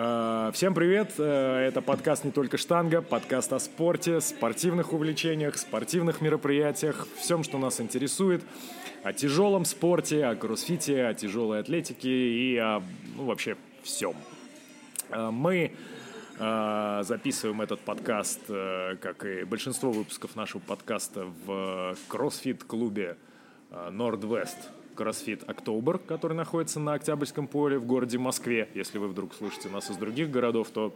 Э, Всем привет! Э, Это подкаст «Не только штанга», подкаст о спорте, спортивных увлечениях, спортивных мероприятиях, всем, что нас интересует, о тяжелом спорте, о кроссфите, о тяжелой атлетике и о, ну, вообще всем. Э, Мы записываем этот подкаст, как и большинство выпусков нашего подкаста, в кроссфит-клубе Нордвест CrossFit October, который находится на Октябрьском поле в городе Москве. Если вы вдруг слушаете нас из других городов, то,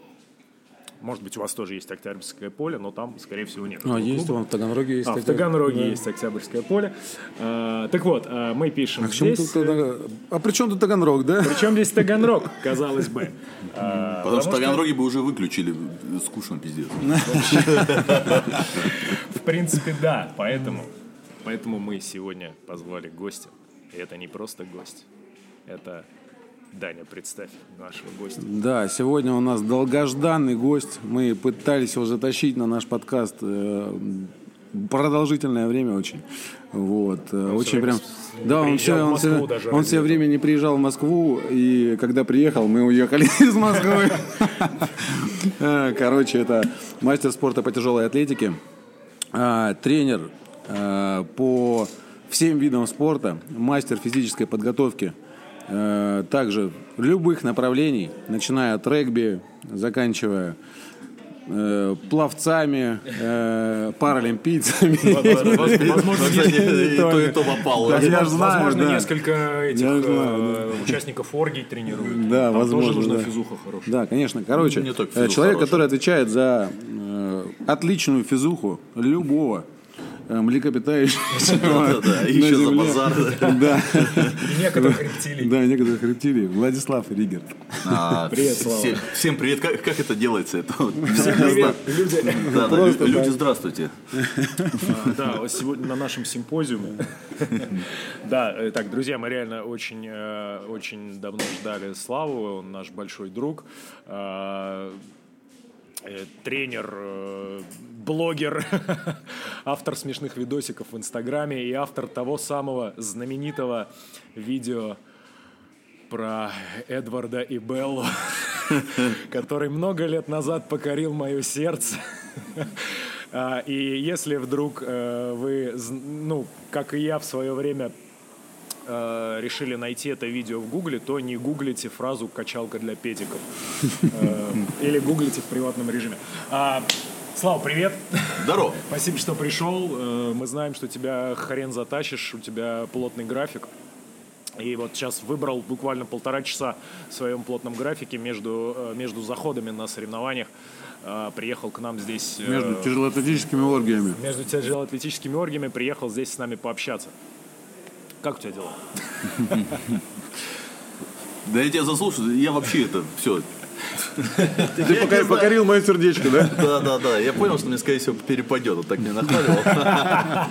может быть, у вас тоже есть Октябрьское поле, но там, скорее всего, нет. А, есть, клуба. в Таганроге есть. А, в. Таганроге Да. есть Октябрьское поле. А, так вот, а, мы пишем А, здесь. тут Таган- а при чем тут Таганрог, да? Причем здесь Таганрог, казалось бы. А, Потому что что- Таганроги бы уже выключили. Скучно, пиздец. В принципе, да, поэтому, поэтому мы сегодня позвали гостя. И это не просто гость, это Даня, представь нашего гостя. Да, сегодня у нас долгожданный гость. Мы пытались его затащить на наш подкаст э, продолжительное время очень. Вот. э, всё очень прям. Да, он все, он все, даже он все время не приезжал в Москву, и когда приехал, мы уехали из Москвы. Э, Короче, это мастер спорта по тяжелой атлетике, а, тренер по всем видам спорта, мастер физической подготовки, э, также любых направлений, начиная от регби, заканчивая э, пловцами, э, паралимпийцами. Возможно, Кстати, и то, и то Возможно, несколько этих э, участников оргий тренируют. Да, возможно, тоже нужна физуха хорошая. Да, конечно. Короче, э, человек, который отвечает за э, отличную физуху любого э, на и еще за базар. Да, некоторых рептилий. да, некоторых рептилий. Владислав Ригер. А, Привет, Слава. всем, всем привет. Как, как это делается? Это вот Всем привет, люди. Да, да, люди, здравствуйте. А, Да, сегодня на нашем симпозиуме. Да, э, так, друзья, мы реально очень, э, очень давно ждали Славу, он наш большой друг, а, тренер, э, блогер, автор смешных видосиков в Инстаграме и автор того самого знаменитого видео про Эдварда и Беллу, который много лет назад покорил мое сердце. А, И если вдруг э, вы, ну, как и я в свое время, э, решили найти это видео в Гугле, то не гуглите фразу «качалка для педиков». Э, Или гуглите в приватном режиме. А, Слава, привет! Здорово. Спасибо, что пришел. Э, Мы знаем, что тебя хрен затащишь, у тебя плотный график. И вот сейчас выбрал буквально полтора часа в своем плотном графике между, э, между заходами на соревнованиях. Приехал к нам здесь... Между тяжелоатлетическими оргиями. между тяжелоатлетическими оргиями приехал здесь с нами пообщаться. Как у тебя дела? Да я тебя заслушаю. Я вообще это все. Ты пока- покорил мое сердечко, да? Да, да, да. Я понял, что мне, скорее всего, перепадет. Вот так меня нахваливал.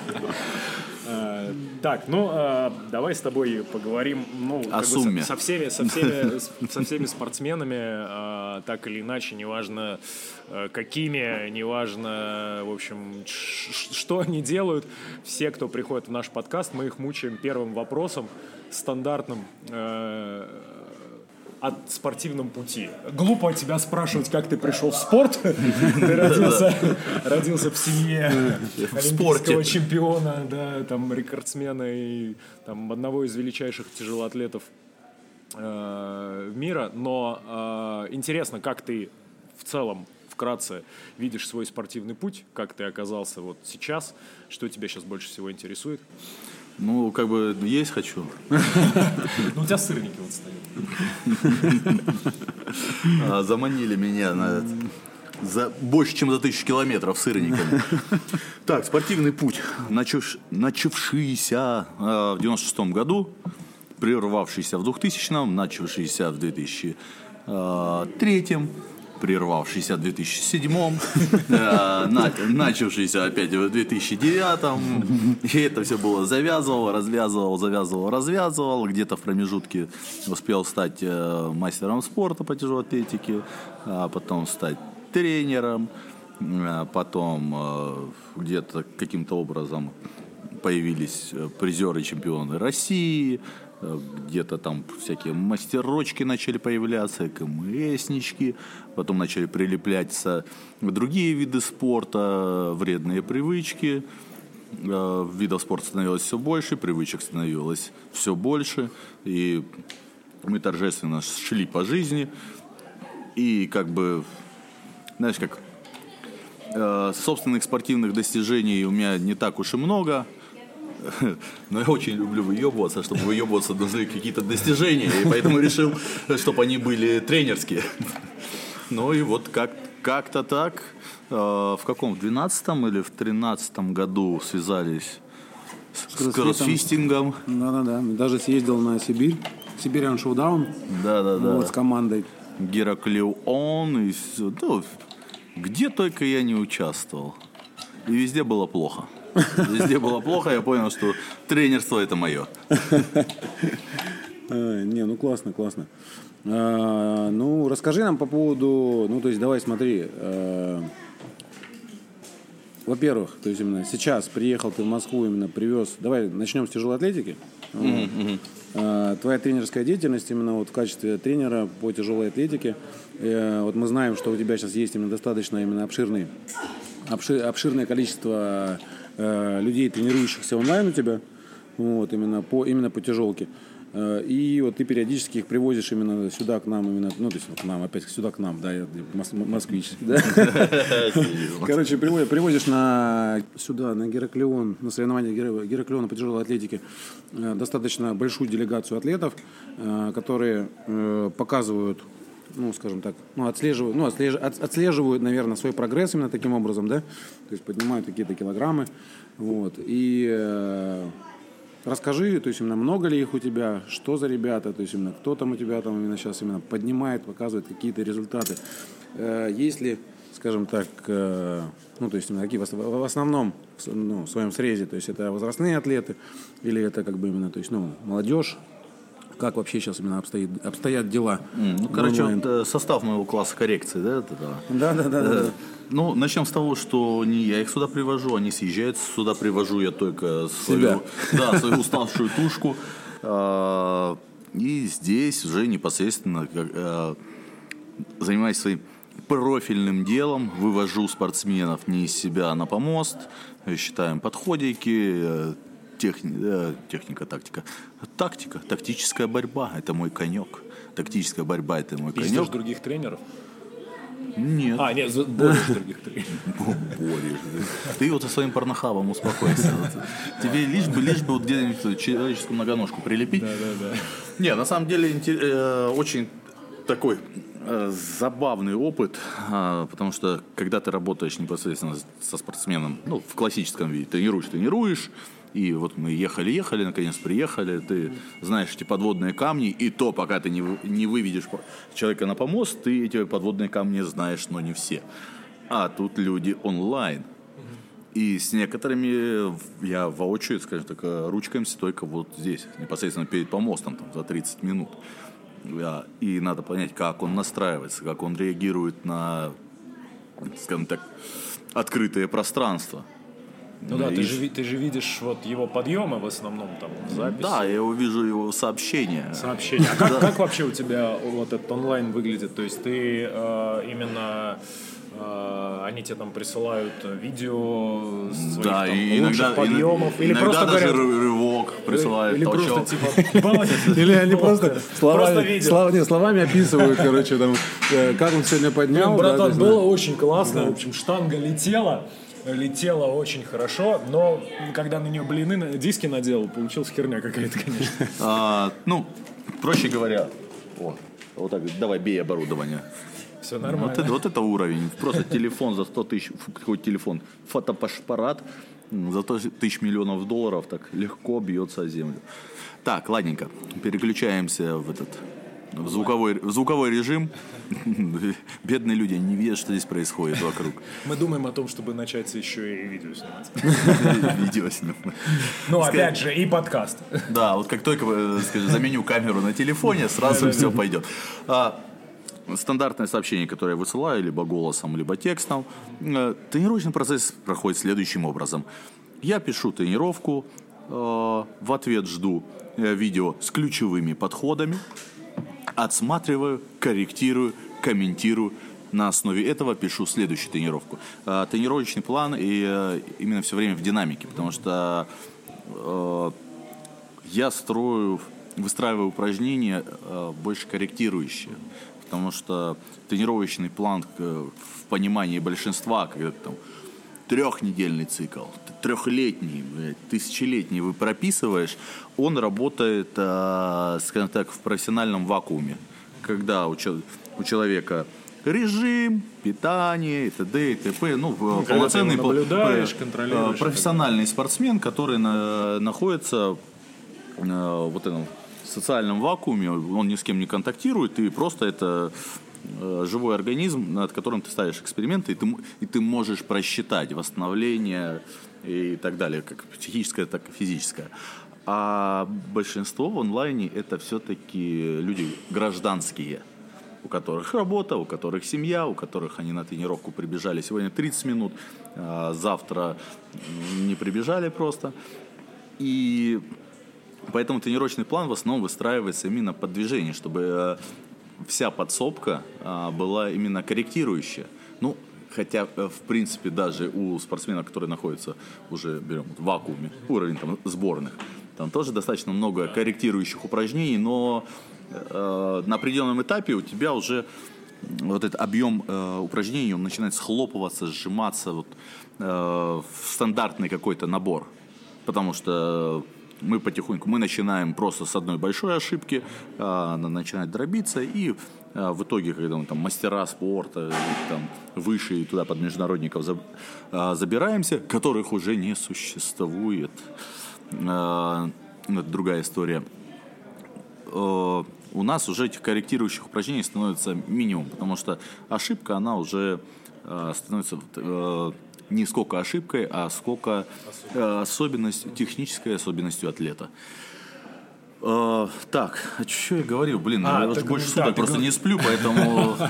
Так, ну э, давай с тобой поговорим ну, как бы со- сумме. со, всеми, со, всеми, со всеми спортсменами, э, так или иначе, неважно э, какими, неважно, в общем, что они делают. Все, кто приходит в наш подкаст, мы их мучаем первым вопросом, стандартным. э, о спортивном пути. Глупо тебя спрашивать, как ты пришел в спорт. Ты родился, родился в семье олимпийского чемпиона, да, там рекордсмена и там одного из величайших тяжелоатлетов э, мира. Но э, интересно, как ты в целом вкратце видишь свой спортивный путь, как ты оказался вот сейчас, что тебя сейчас больше всего интересует. Ну, как бы есть хочу. Ну, у тебя сырники вот стоят. А, Заманили меня на это. за больше, чем за тысячу километров сырниками. Так, спортивный путь, начавш- начавшийся э, в 96 году, прервавшийся в 2000-м, начавшийся в 2003 прервавшийся в 2007 э, на- начавшийся опять в 2009 и это все было завязывал, развязывал, завязывал, развязывал, где-то в промежутке успел стать э, мастером спорта по тяжелой атлетике, а потом стать тренером, а потом э, где-то каким-то образом появились э, призеры чемпионы России, Э, Где-то там всякие мастерочки начали появляться, КМСнички, потом начали прилепляться другие виды спорта, вредные привычки. Э, Видов спорта становилось все больше, привычек становилось все больше. И мы торжественно шли по жизни. И как бы, знаешь, как э, собственных спортивных достижений у меня не так уж и много. Но я очень люблю выебываться, чтобы выебываться нужны какие-то достижения. И поэтому решил, чтобы они были тренерские. Ну и вот как, как-то так. э, В каком? В 12 или в 13 году связались с, с кроссфистингом. Да-да-да. Даже съездил на Сибирь. Сибириан Шоудаун. Да-да-да. Вот, с командой. Гераклеон, и всё. Да, где только я не участвовал. И везде было плохо. Везде было плохо, я понял, что тренерство это мое. А, не, ну классно, классно. А, ну, расскажи нам по поводу, ну, то есть, давай смотри. а, во-первых, то есть именно сейчас приехал ты в Москву, именно привез. Давай начнем с тяжелой атлетики. Вот. А, твоя тренерская деятельность именно вот в качестве тренера по тяжелой атлетике. Вот мы знаем, что у тебя сейчас есть именно достаточно именно обширный, обши- обширное количество людей, тренирующихся онлайн у тебя. Вот, именно по, именно по тяжелке. Э, И вот ты периодически их привозишь именно сюда к нам, именно, ну, то есть вот к нам, опять сюда к нам, да, я мос- москвич, да. Короче, привозишь, на сюда, на Гераклеон, на соревнования Гера- Гераклеона по тяжелой атлетике э, достаточно большую делегацию атлетов, э, которые э, показывают ну, скажем так, ну, отслеживают, ну, отслеж- от- отслеживают, наверное, свой прогресс именно таким образом, да, то есть поднимают какие-то килограммы, вот, и э, расскажи, то есть именно много ли их у тебя, что за ребята, то есть именно кто там у тебя там именно сейчас именно поднимает, показывает какие-то результаты, Э, есть ли, скажем так, э, ну, то есть именно какие в ос- в основном, ну, в своем срезе, то есть это возрастные атлеты или это как бы именно, то есть, ну, молодежь, как вообще сейчас именно обстоит, обстоят дела? Ну, короче, вот, э, состав моего класса коррекции, да? это да. Да, да, да, да. Э, Ну, начнем с того, что не я их сюда привожу, они съезжают сюда, привожу я только свою, Себя. да, свою уставшую тушку. А, И здесь уже непосредственно э, занимаюсь своим профильным делом, вывожу спортсменов не из себя на помост, считаем подходики, техни- э, техника, тактика. Тактика, тактическая борьба – это мой конек. Тактическая борьба – это мой Пиздишь конек. других тренеров? Нет. А, нет, борешь других тренеров. Борешь. да. Ты вот со своим порнохабом успокойся. Тебе лишь бы, лишь бы вот где-нибудь человеческую многоножку прилепить. Да, да, да. Не, на самом деле э, очень такой э, забавный опыт, а, потому что когда ты работаешь непосредственно со спортсменом, ну, в классическом виде, тренируешь, тренируешь, и вот мы ехали-ехали, наконец приехали, ты знаешь эти подводные камни, и то, пока ты не, не выведешь человека на помост, ты эти подводные камни знаешь, но не все. А тут люди онлайн. И с некоторыми я воочию, скажем так, ручкаемся только вот здесь, непосредственно перед помостом, там, за 30 минут. Я- И надо понять, как он настраивается, как он реагирует на, скажем так, открытое пространство. Ну да, И ты же, ты же видишь вот его подъемы в основном там в записи. Да, я увижу его сообщения. Сообщения. А как, как вообще у тебя вот этот онлайн выглядит? То есть ты э, именно э, они тебе там присылают видео своих Да, там, и лучших иногда, подъемов, или иногда просто даже говорят, ры- рывок присылают. или толчок. просто типа. Или они просто словами, видео. слов- не, словами описывают, короче, там, э, как он сегодня поднял. То братан, было очень классно. В общем, штанга летела. Летела очень хорошо, но когда на нее блины, на- диски наделал, получилась херня какая-то, конечно. А, ну, проще говоря, о, вот так, давай бей оборудование. Все Вот нормально. это, вот это уровень. Просто телефон за 100 тысяч, какой телефон, фотоаппарат м, за 100 тысяч миллионов долларов так легко бьется о землю. Так, ладненько, переключаемся в этот в звуковой, в звуковой режим. Бедные люди не видят, что здесь происходит вокруг. Мы думаем о том, чтобы начать еще и видео снимать. Видео снимать. Ну, опять же, и подкаст. Да, вот как только э, скажи, заменю камеру на телефоне, сразу все пойдет. А, Стандартное сообщение, которое я высылаю, либо голосом, либо текстом. Э, Тренировочный процесс проходит следующим образом. Я пишу тренировку, Э, в ответ жду видео с ключевыми подходами. Отсматриваю, корректирую, комментирую. На основе этого пишу следующую тренировку. Э, тренировочный план и именно все время в динамике, потому что я строю, выстраиваю упражнения больше корректирующие потому что тренировочный план в понимании большинства, когда там трехнедельный цикл, трехлетний, тысячелетний вы прописываешь, он работает, э, скажем так, в профессиональном вакууме. Когда у, у человека режим, питание, и т.д. и т.п. Ну, ну полноценный наблюдаешь, контролируешь, профессиональный спортсмен, который на, находится э, вот этом социальном вакууме, он ни с кем не контактирует, и просто это Э, живой организм, над которым ты ставишь эксперименты, и ты, и ты можешь просчитать восстановление и так далее, как психическое, так и физическое. А большинство в онлайне это все-таки люди гражданские, у которых работа, у которых семья, у которых они на тренировку прибежали сегодня 30 минут, а завтра не прибежали просто. И Поэтому тренировочный план в основном выстраивается именно под движение, чтобы э, вся подсобка а, была именно корректирующая. Ну, хотя, э, в принципе, даже у спортсмена, который находится уже, берем, в вакууме, уровень там, сборных, там тоже достаточно много корректирующих упражнений, но э, на определенном этапе у тебя уже вот этот объем э, упражнений, он начинает схлопываться, сжиматься вот, э, в стандартный какой-то набор. Потому что мы потихоньку, мы начинаем просто с одной большой ошибки, а, она начинает дробиться, и в итоге, когда мы там мастера спорта, там, выше и туда под международников а, забираемся, которых уже не существует, это другая история, у нас уже этих корректирующих упражнений становится минимум, потому что ошибка, она уже становится не сколько ошибкой, а сколько особенностью, технической особенностью атлета. Э, так, а что я говорил? Блин, а, я уже больше да, суток просто говор... не сплю, поэтому...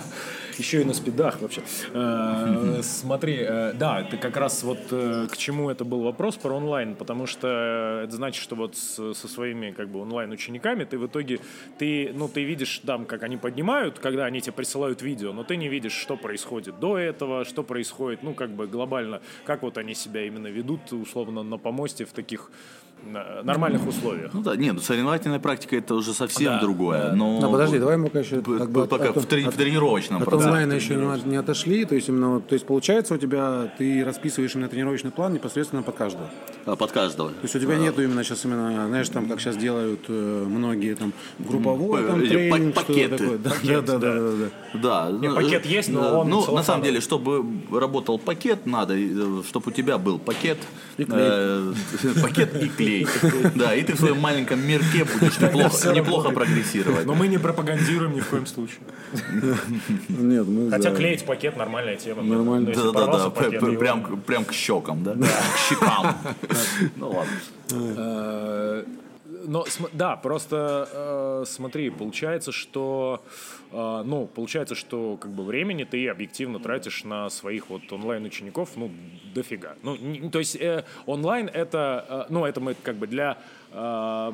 Еще и на спидах вообще. Э, смотри, э, да, ты как раз вот э, к чему это был вопрос про онлайн, потому что это значит, что вот со своими как бы онлайн учениками ты в итоге ты ну ты видишь там, как они поднимают, когда они тебе присылают видео, но ты не видишь, что происходит до этого, что происходит, ну как бы глобально, как вот они себя именно ведут условно на помосте в таких нормальных условиях. Ну да, нет, ну, соревновательная практика это уже совсем да, другое. Да. Но... Ну, подожди, давай мы пока еще как бы, пока от, в, трени- от, в тренировочном от процессе. онлайна еще не, не отошли, то есть именно, то есть получается у тебя ты расписываешь именно тренировочный план непосредственно под каждого. А, под каждого. То есть у тебя а. нету именно сейчас именно, знаешь, там как сейчас делают э, многие там групповой там тренинг, пакеты. Такое. Да, пакет, да, да, да, да, да. да. Не, ну, пакет есть, но он ну на самом деле, чтобы работал пакет, надо, э, чтобы у тебя был пакет, и клей. Э, пакет и клей. Да, и ты в своем маленьком мирке будешь неплохо, прогрессировать. Но мы не пропагандируем ни в коем случае. Нет, мы Хотя клеить пакет нормальная тема. Нормально. Да, да, да, прям, прям к щекам, да? К щекам. Ну ладно. Но да, просто э, смотри, получается, что э, ну, получается, что как бы времени ты объективно тратишь на своих вот онлайн-учеников, ну, дофига. Ну, не, то есть э, онлайн это, э, ну, это мы как бы для э,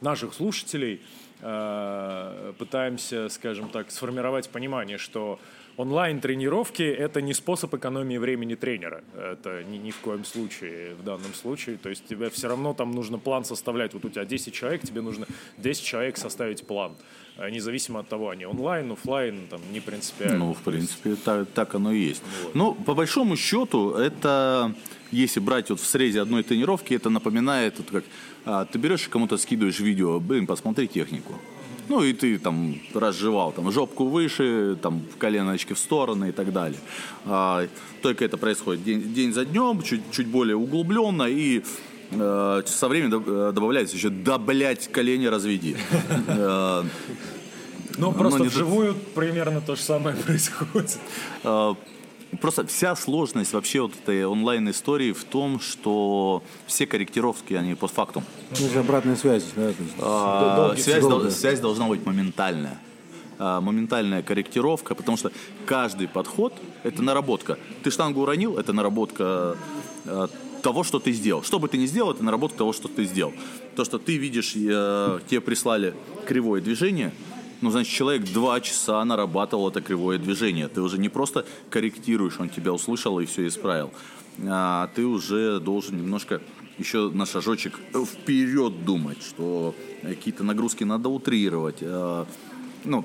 наших слушателей э, пытаемся, скажем так, сформировать понимание, что онлайн-тренировки – это не способ экономии времени тренера. Это ни, ни в коем случае в данном случае. То есть тебе все равно там нужно план составлять. Вот у тебя 10 человек, тебе нужно 10 человек составить план. А независимо от того, они онлайн, офлайн, там, не принципиально. Ну, в принципе, так, так оно и есть. Вот. Ну, по большому счету, это, если брать вот в срезе одной тренировки, это напоминает, вот как а, ты берешь и кому-то скидываешь видео, блин, посмотри технику. Ну, и ты там разжевал там жопку выше, там коленочки в стороны и так далее. А, только это происходит день, день за днем, чуть, чуть более углубленно, и э, со временем э, добавляется еще «да, блядь, колени разведи». Э, ну, просто вживую примерно то же самое происходит. Э, Просто вся сложность вообще вот этой онлайн-истории в том, что все корректировки, они постфактум. Ну, же обратная связь, да? А, связь, дол- связь должна быть моментальная. А, моментальная корректировка, потому что каждый подход – это наработка. Ты штангу уронил – это наработка а, того, что ты сделал. Что бы ты ни сделал, это наработка того, что ты сделал. То, что ты видишь, э, тебе прислали кривое движение, ну, значит, человек два часа нарабатывал это кривое движение. Ты уже не просто корректируешь, он тебя услышал и все исправил. А ты уже должен немножко еще на шажочек вперед думать, что какие-то нагрузки надо утрировать, э, ну,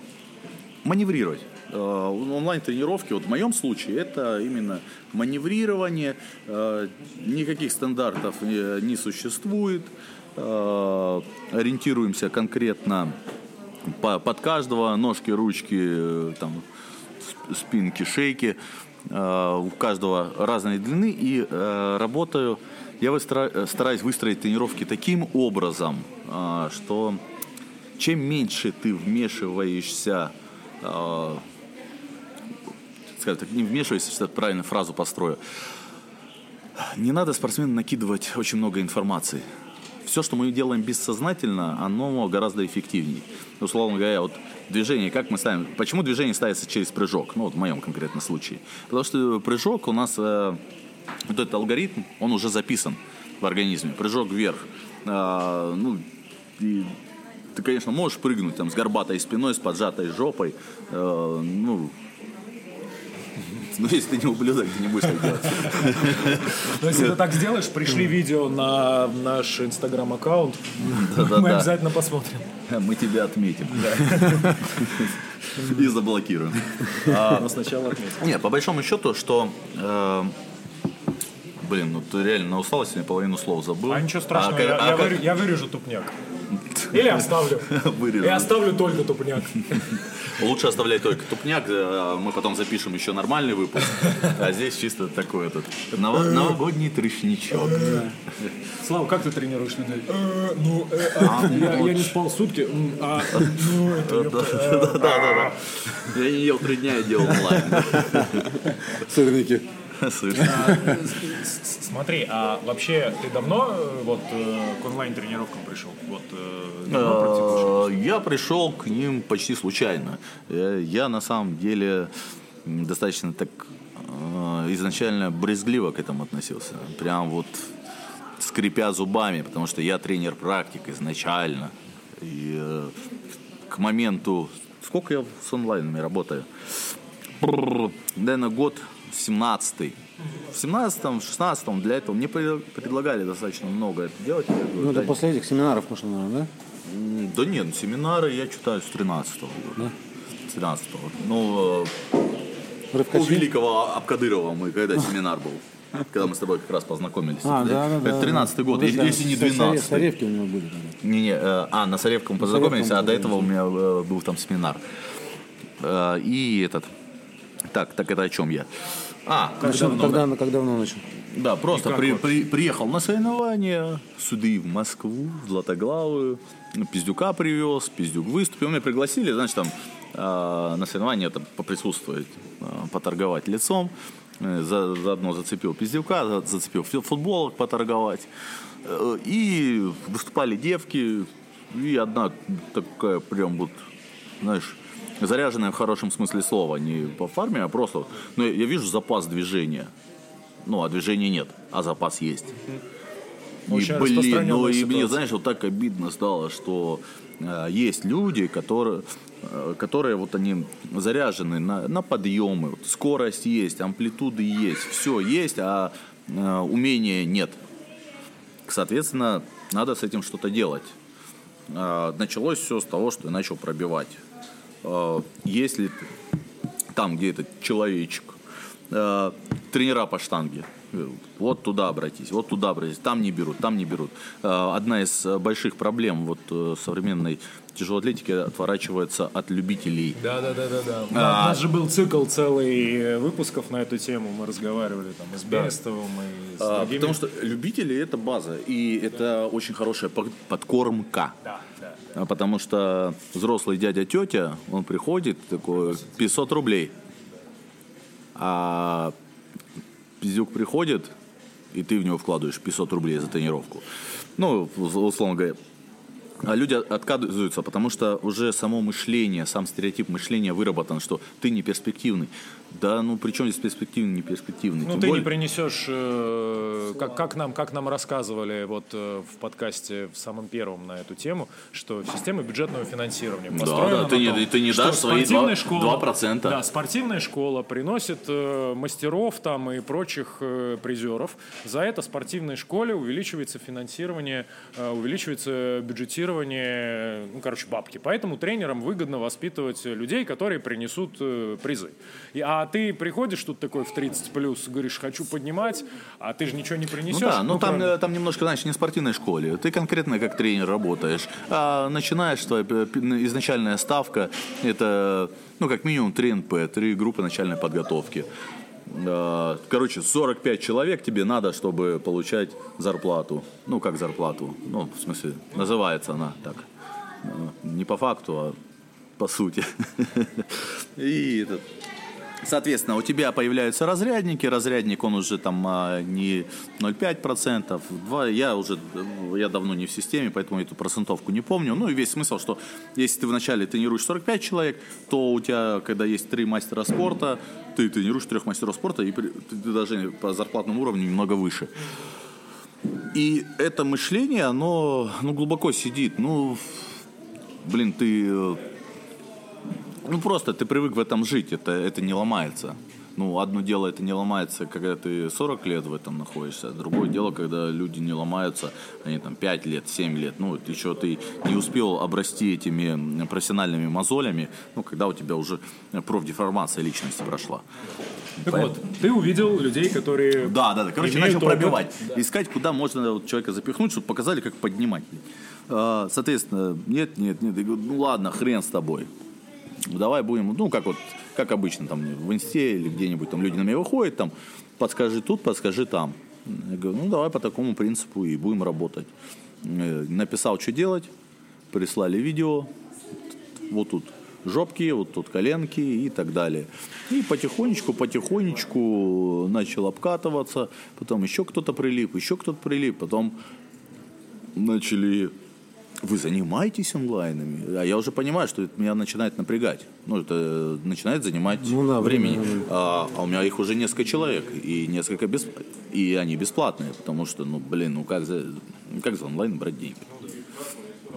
маневрировать. Э, онлайн-тренировки, вот в моем случае, это именно маневрирование, э, никаких стандартов не существует, ориентируемся конкретно под каждого, ножки, ручки, там, спинки, шейки, у каждого разной длины и работаю я выстра... стараюсь выстроить тренировки таким образом, что чем меньше ты вмешиваешься, скажем так, не вмешиваешься, что правильно фразу построю, не надо спортсмену накидывать очень много информации. Все, что мы делаем бессознательно, оно гораздо эффективнее. Условно говоря, вот движение, как мы ставим, почему движение ставится через прыжок, ну вот в моем конкретном случае. Потому что прыжок у нас э, вот этот алгоритм, он уже записан в организме. Прыжок вверх. А, ну, и ты, конечно, можешь прыгнуть там с горбатой спиной, с поджатой жопой. А, ну, ну, если ты не ублюдок, ты не будешь так делать. Но если ты так сделаешь, пришли видео на наш инстаграм-аккаунт, мы обязательно посмотрим. Мы тебя отметим. И заблокируем. А, но сначала отметим. Нет, по большому счету, что э, Блин, ну ты реально на усталости половину слов забыл. А ничего страшного, а, я, а, я, вырежу, я вырежу тупняк. Или оставлю. Вырежу. Я оставлю только тупняк. Лучше оставлять только тупняк, э, мы потом запишем еще нормальный выпуск. А здесь чисто такой этот новогодний трышничок. Слава, как ты тренируешь людей? Э, ну, э, а, я не спал сутки. А, ну, это... Да-да-да. Я не ел три дня и делал онлайн. Сырники. Смотри, а вообще ты давно э, вот э, к онлайн-тренировкам пришел? Вот, э, я пришел к ним почти случайно. Я на самом деле достаточно так изначально брезгливо к этому относился. Прям вот скрипя зубами, потому что я тренер-практик изначально. И к моменту... Сколько я с онлайнами работаю? Наверное, год 17 в 17-м, 16-м для этого мне предлагали достаточно много это делать. ну, это после этих семинаров пошло, наверное, да? Да нет, семинары я читаю с 13-го года. Да? 13-го. Ну, Рывкачи? у великого Абкадырова мы когда семинар был. Когда мы с тобой как раз познакомились. А, да, да, это 13-й год, ну, если не 12-й. Саревки у него были. Не-не, э, а, на Саревке мы познакомились, а до этого у меня э, был там семинар. Э, и этот... Так, так это о чем я? А, как давно, когда, да? как давно начал? Да, просто при, при, приехал на соревнования, суды в Москву, в Златоглавую, Пиздюка привез, Пиздюк выступил. Меня пригласили, значит, там э, на соревнования там, поприсутствовать, э, поторговать лицом. Э, за, заодно зацепил Пиздюка, за, зацепил футболок поторговать. Э, и выступали девки, и одна такая прям вот, знаешь, заряженная в хорошем смысле слова, не по фарме, а просто, ну, я вижу запас движения, ну, а движения нет, а запас есть. Очень и, блин, ну, и мне, знаешь, вот так обидно стало, что э, есть люди, которые, э, которые вот они заряжены на, на подъемы, вот, скорость есть, амплитуды есть, все есть, а э, умения нет. Соответственно, надо с этим что-то делать. Э, началось все с того, что я начал пробивать если там, где этот человечек, э, тренера по штанге, вот туда обратись, вот туда обратись, там не берут, там не берут. Э, одна из больших проблем вот современной тяжелой атлетики отворачивается от любителей. Да, да, да, да, да. А, У нас же был цикл целый выпусков на эту тему. Мы разговаривали там и с Берестовым, и с а, другими. Потому что любители это база, и да. это очень хорошая подкормка. Да. А потому что взрослый дядя тетя, он приходит такой 500 рублей. А пиздюк приходит, и ты в него вкладываешь 500 рублей за тренировку. Ну, условно говоря. А люди отказываются, потому что уже само мышление, сам стереотип мышления выработан, что ты не перспективный. Да, ну причем здесь перспективный, не перспективный. Ну, Тем ты более- не принесешь, э, как, как, нам, как нам рассказывали вот э, в подкасте в самом первом на эту тему, что система бюджетного финансирования построена да, ты на не- том, ты не дашь свои спортивная два- школа- 2%. Да, спортивная школа приносит э, мастеров там и прочих э, призеров. За это спортивной школе увеличивается финансирование, э, увеличивается бюджетирование, ну, короче, бабки. Поэтому тренерам выгодно воспитывать людей, которые принесут э, призы. И, а ты приходишь тут такой в 30 плюс, говоришь, хочу поднимать, а ты же ничего не Ну принесешь. да, но там, кроме- э, там немножко, знаешь, не спортивной школе. Ты конкретно как тренер работаешь. А начинаешь, твоя изначальная ставка, это, ну, как минимум 3 НП, 3 группы начальной подготовки. А, Короче, 45 человек тебе надо, чтобы получать зарплату. Ну, как зарплату? Ну, в смысле, называется она так. Э, Не по факту, а по сути. И этот, Соответственно, у тебя появляются разрядники. Разрядник, он уже там а, не 0,5%. 2, я уже я давно не в системе, поэтому эту процентовку не помню. Ну и весь смысл, что если ты вначале тренируешь 45 человек, то у тебя, когда есть три мастера спорта, ты тренируешь трех мастеров спорта, и ты даже по зарплатному уровню немного выше. И это мышление, оно ну, глубоко сидит. Ну, блин, ты э, ну просто ты привык в этом жить, это, это не ломается. Ну, одно дело это не ломается, когда ты 40 лет в этом находишься, а другое дело, когда люди не ломаются, они там 5 лет, 7 лет, ну, еще ты не успел обрасти этими профессиональными мозолями, ну, когда у тебя уже профдеформация личности прошла. Так Поэтому- вот, ты увидел людей, которые Да, да, да. Короче, начал опыт. пробивать. Искать, куда можно вот человека запихнуть, чтобы показали, как поднимать. А, Соответственно, нет, нет, нет. Я говорю, ну ладно, хрен с тобой. Давай будем, ну, как вот, как обычно, там, в инсте или где-нибудь там люди на меня выходят, там, подскажи тут, подскажи там. Я говорю, ну, давай по такому принципу и будем работать. Э, Написал, что делать, прислали видео, вот тут жопки, вот тут коленки и так далее. И потихонечку, потихонечку начал обкатываться, потом еще кто-то прилип, еще кто-то прилип, потом начали вы занимаетесь онлайнами? А я уже понимаю, что это меня начинает напрягать. Ну, это начинает занимать Ну да, времени. времени. А, а у меня их уже несколько человек, и несколько бесп... и они бесплатные, потому что, ну, блин, ну как за, ну, как за онлайн брать деньги?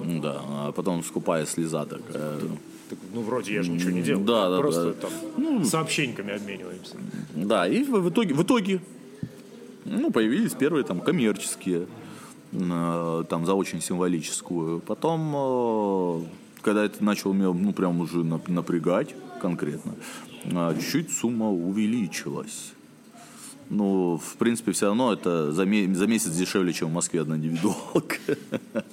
Ну да, а потом скупая слеза такая. Так, ну, вроде я же ничего не делал. Да, да, Просто да. там сообщениями обмениваемся. Да, и в, в итоге, в итоге ну, появились первые там коммерческие, э, там за очень символическую. Потом, э, когда это начал меня, ну, прям уже нап- напрягать конкретно, э, чуть-чуть сумма увеличилась. Ну, в принципе, все равно это за, ме- за месяц дешевле, чем в Москве одна индивидуалка.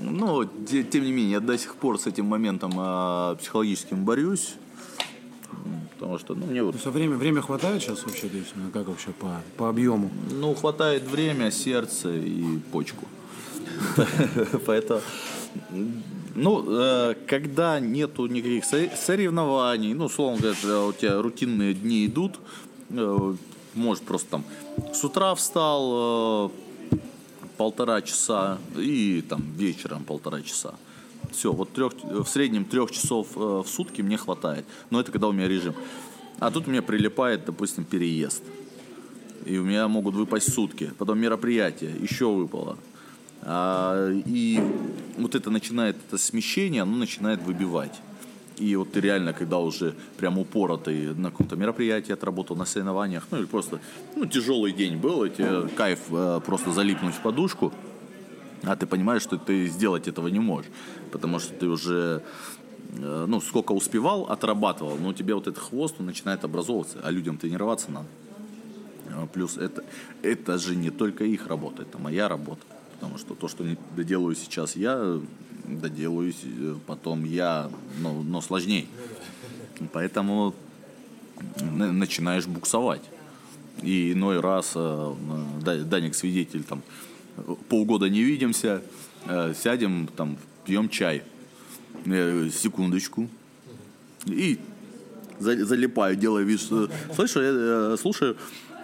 Ну, те- тем не менее, я до сих пор с этим моментом а, психологическим борюсь. Потому что, ну, мне вот Все время, время хватает сейчас вообще, то есть, ну, как вообще по, по объему? Ну, хватает время, сердце и почку. Поэтому, ну, э, когда нету никаких со- соревнований, ну, условно говоря, у тебя рутинные дни идут, э, может просто там с утра встал э, полтора часа и там вечером полтора часа. Все, вот трех, в среднем трех часов э, в сутки мне хватает. Но это когда у меня режим. А тут меня прилипает, допустим, переезд и у меня могут выпасть сутки. Потом мероприятие еще выпало. А, и вот это начинает, это смещение, оно начинает выбивать. И вот ты реально, когда уже прям упоротый на каком-то мероприятии отработал, на соревнованиях, ну или просто, ну, тяжелый день был, и тебе кайф э, просто залипнуть в подушку, а ты понимаешь, что ты сделать этого не можешь, потому что ты уже, э, ну, сколько успевал, отрабатывал, но у тебя вот этот хвост, он начинает образовываться, а людям тренироваться надо. А, Плюс это, это же не только их работа, это моя работа. Потому что то, что доделаю сейчас я, доделаюсь э, потом я, но, но сложнее. Поэтому на- начинаешь буксовать. И иной раз э, Да- Даник свидетель, там, полгода не видимся, э, сядем, там, пьем чай. Э, Секундочку. И за- залипаю, делаю вид, что слышу, я, э, слушаю,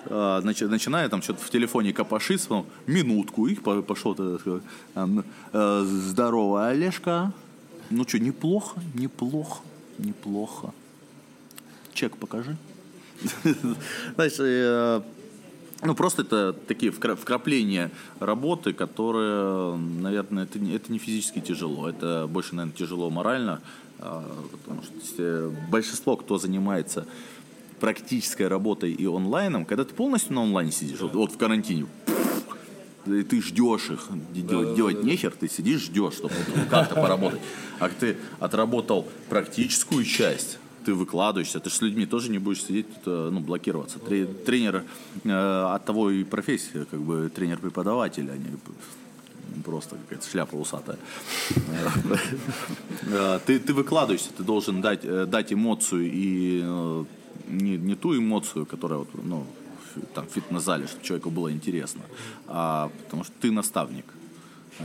начи- начинаю там что-то в телефоне копошиться, потом минутку, и по- пошел тогда, там, э, здорово, Олежка. Ну что, неплохо, неплохо, неплохо. чек покажи. Знаешь, ну, просто это такие вкрапления работы, которые, наверное, это, не- это не физически тяжело, это больше, наверное, тяжело морально, а, потому что большинство, кто занимается практической работой и онлайном, когда ты полностью на онлайне сидишь, вот, вот в карантине, и ты ждешь их, делать, делать нехер, ты сидишь, ждешь, чтобы как-то поработать. А ты отработал практическую часть, ты выкладываешься, ты же с людьми тоже не будешь сидеть, э, ну, блокироваться. Тре- Тренер э, от того и профессия, как бы тренер-преподаватель, а не просто какая-то шляпа усатая. Э, Ты, ты выкладываешься, ты должен дать, э, дать эмоцию и э, не, не ту эмоцию, которая вот, ну, там, в фитнес-зале, чтобы человеку было интересно, а потому что ты наставник.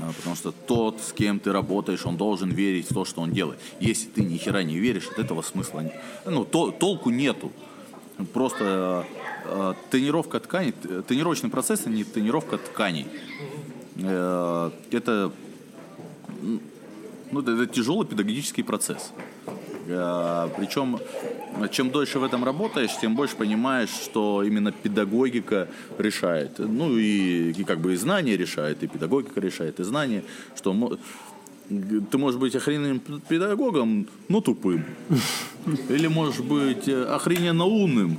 А, Потому что тот, с кем ты работаешь, он должен верить в то, что он делает. Если ты ни хера не веришь, от этого смысла не- ну, то- толку нету. Просто э, тренировка тканей, тренировочный процесс, а не тренировка тканей. Э, это, ну, это, это тяжелый педагогический процесс. Э, Причем, чем дольше в этом работаешь, тем больше понимаешь, что именно педагогика решает. Ну и, и как бы и знания решает, и педагогика решает, и знания, что ты можешь быть охрененным педагогом, но тупым. Или можешь быть э, охрененно умным,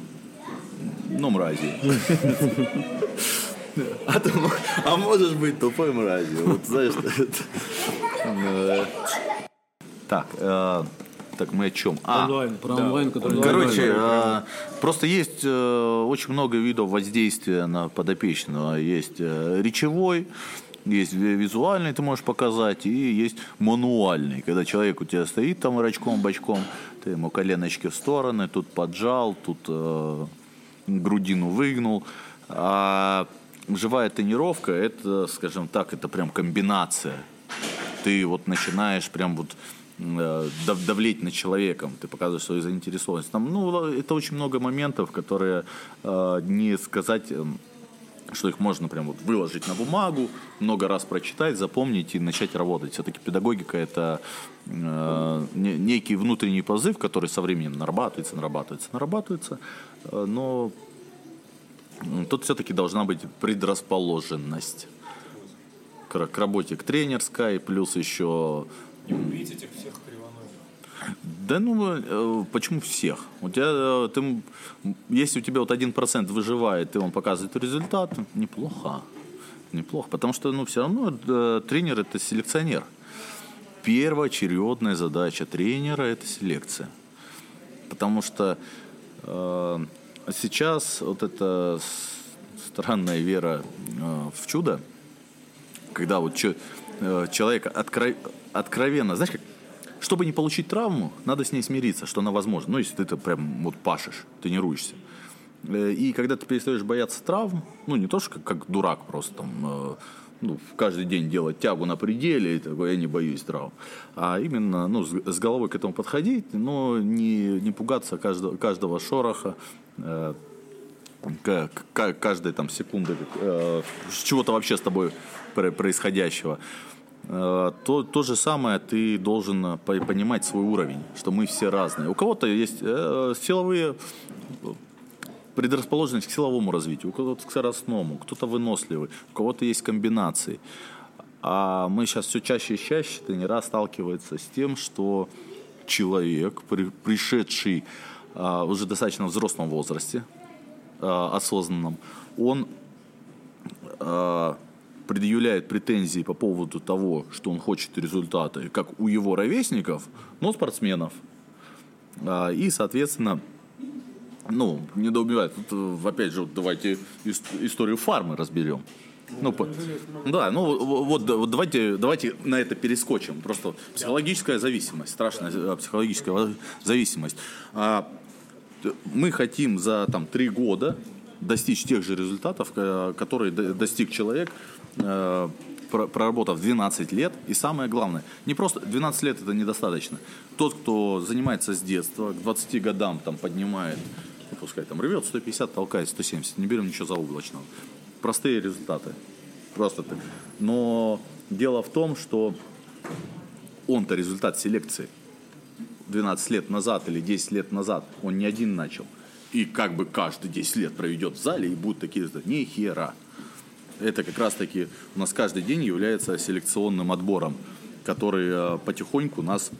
но мрази. А, ты а можешь быть тупой мразью. Вот знаешь, э, Так, так мы о чем? А, Онлайн. Про да. онлайн, который... Короче, э, просто есть э, очень много видов воздействия на подопечного. Есть э, речевой, есть ви- визуальный, ты можешь показать, и есть мануальный, когда человек у тебя стоит там рачком, бочком, ты ему коленочки в стороны, тут поджал, тут э, грудину выгнул. А живая тренировка, это, скажем так, это прям комбинация ты вот начинаешь прям вот дав- давлеть над человеком, ты показываешь свою заинтересованность. Там, ну, это очень много моментов, которые э, не сказать, эм, что их можно прям вот выложить на бумагу, много раз прочитать, запомнить и начать работать. Все-таки педагогика это э, не- некий внутренний позыв, который со временем нарабатывается, нарабатывается, нарабатывается, э, но тут все-таки должна быть предрасположенность к, к работе к тренерской, плюс еще... Не убить этих всех кривоногих. Да ну, э, почему всех? У тебя, э, ты, если у тебя вот один процент выживает, и он показывает результат, неплохо. Неплохо, потому что, ну, все равно э, тренер – это селекционер. Первоочередная задача тренера – это селекция. Потому что э, сейчас вот эта странная вера э, в чудо, когда вот чё- э, человек откро- откровенно, знаешь, как, чтобы не получить травму, надо с ней смириться, что она возможна. Ну, если ты это прям вот пашешь, тренируешься. Э, И когда ты перестаешь бояться травм, ну, не то, что как, как дурак просто там, э, ну, каждый день делать тягу на пределе, и такой, я не боюсь травм, а именно, ну, с, с головой к этому подходить, но не, не пугаться каждого, каждого шороха, э, каждой там секунды э, чего-то вообще с тобой про- происходящего. Э, то, то же самое ты должен э, по- понимать свой уровень, что мы все разные. У кого-то есть э, силовые предрасположенность к силовому развитию, у кого-то к скоростному, кто-то выносливый, у кого-то есть комбинации. А мы сейчас все чаще и чаще тренера сталкиваются с тем, что человек, при- пришедший а, уже достаточно взрослом возрасте, а, осознанном, он а, предъявляет претензии по поводу того, что он хочет результаты, как у его ровесников, но спортсменов. А, И, соответственно, ну, недоубивает. Тут, э, опять же, давайте ис- историю фармы разберем. Ну, по- да, ну вот, вот, да, вот давайте, давайте на это перескочим. Просто психологическая зависимость, страшная э, психологическая зависимость. А, мы хотим за там три года достичь тех же результатов, ко- которые достиг человек, э, проработав 12 лет. И самое главное, не просто 12 лет это недостаточно. Тот, кто занимается с детства, к 20 годам там поднимает, ну, пускай там рвет 150, толкает 170, не берем ничего заоблачного. Простые результаты. Просто так. Но дело в том, что он-то результат селекции. 12 лет назад или 10 лет назад, он не один начал. И как бы каждый 10 лет проведет в зале и будут такие результаты. Ни хера. Это как раз таки у нас каждый день является селекционным отбором, который э, потихоньку нас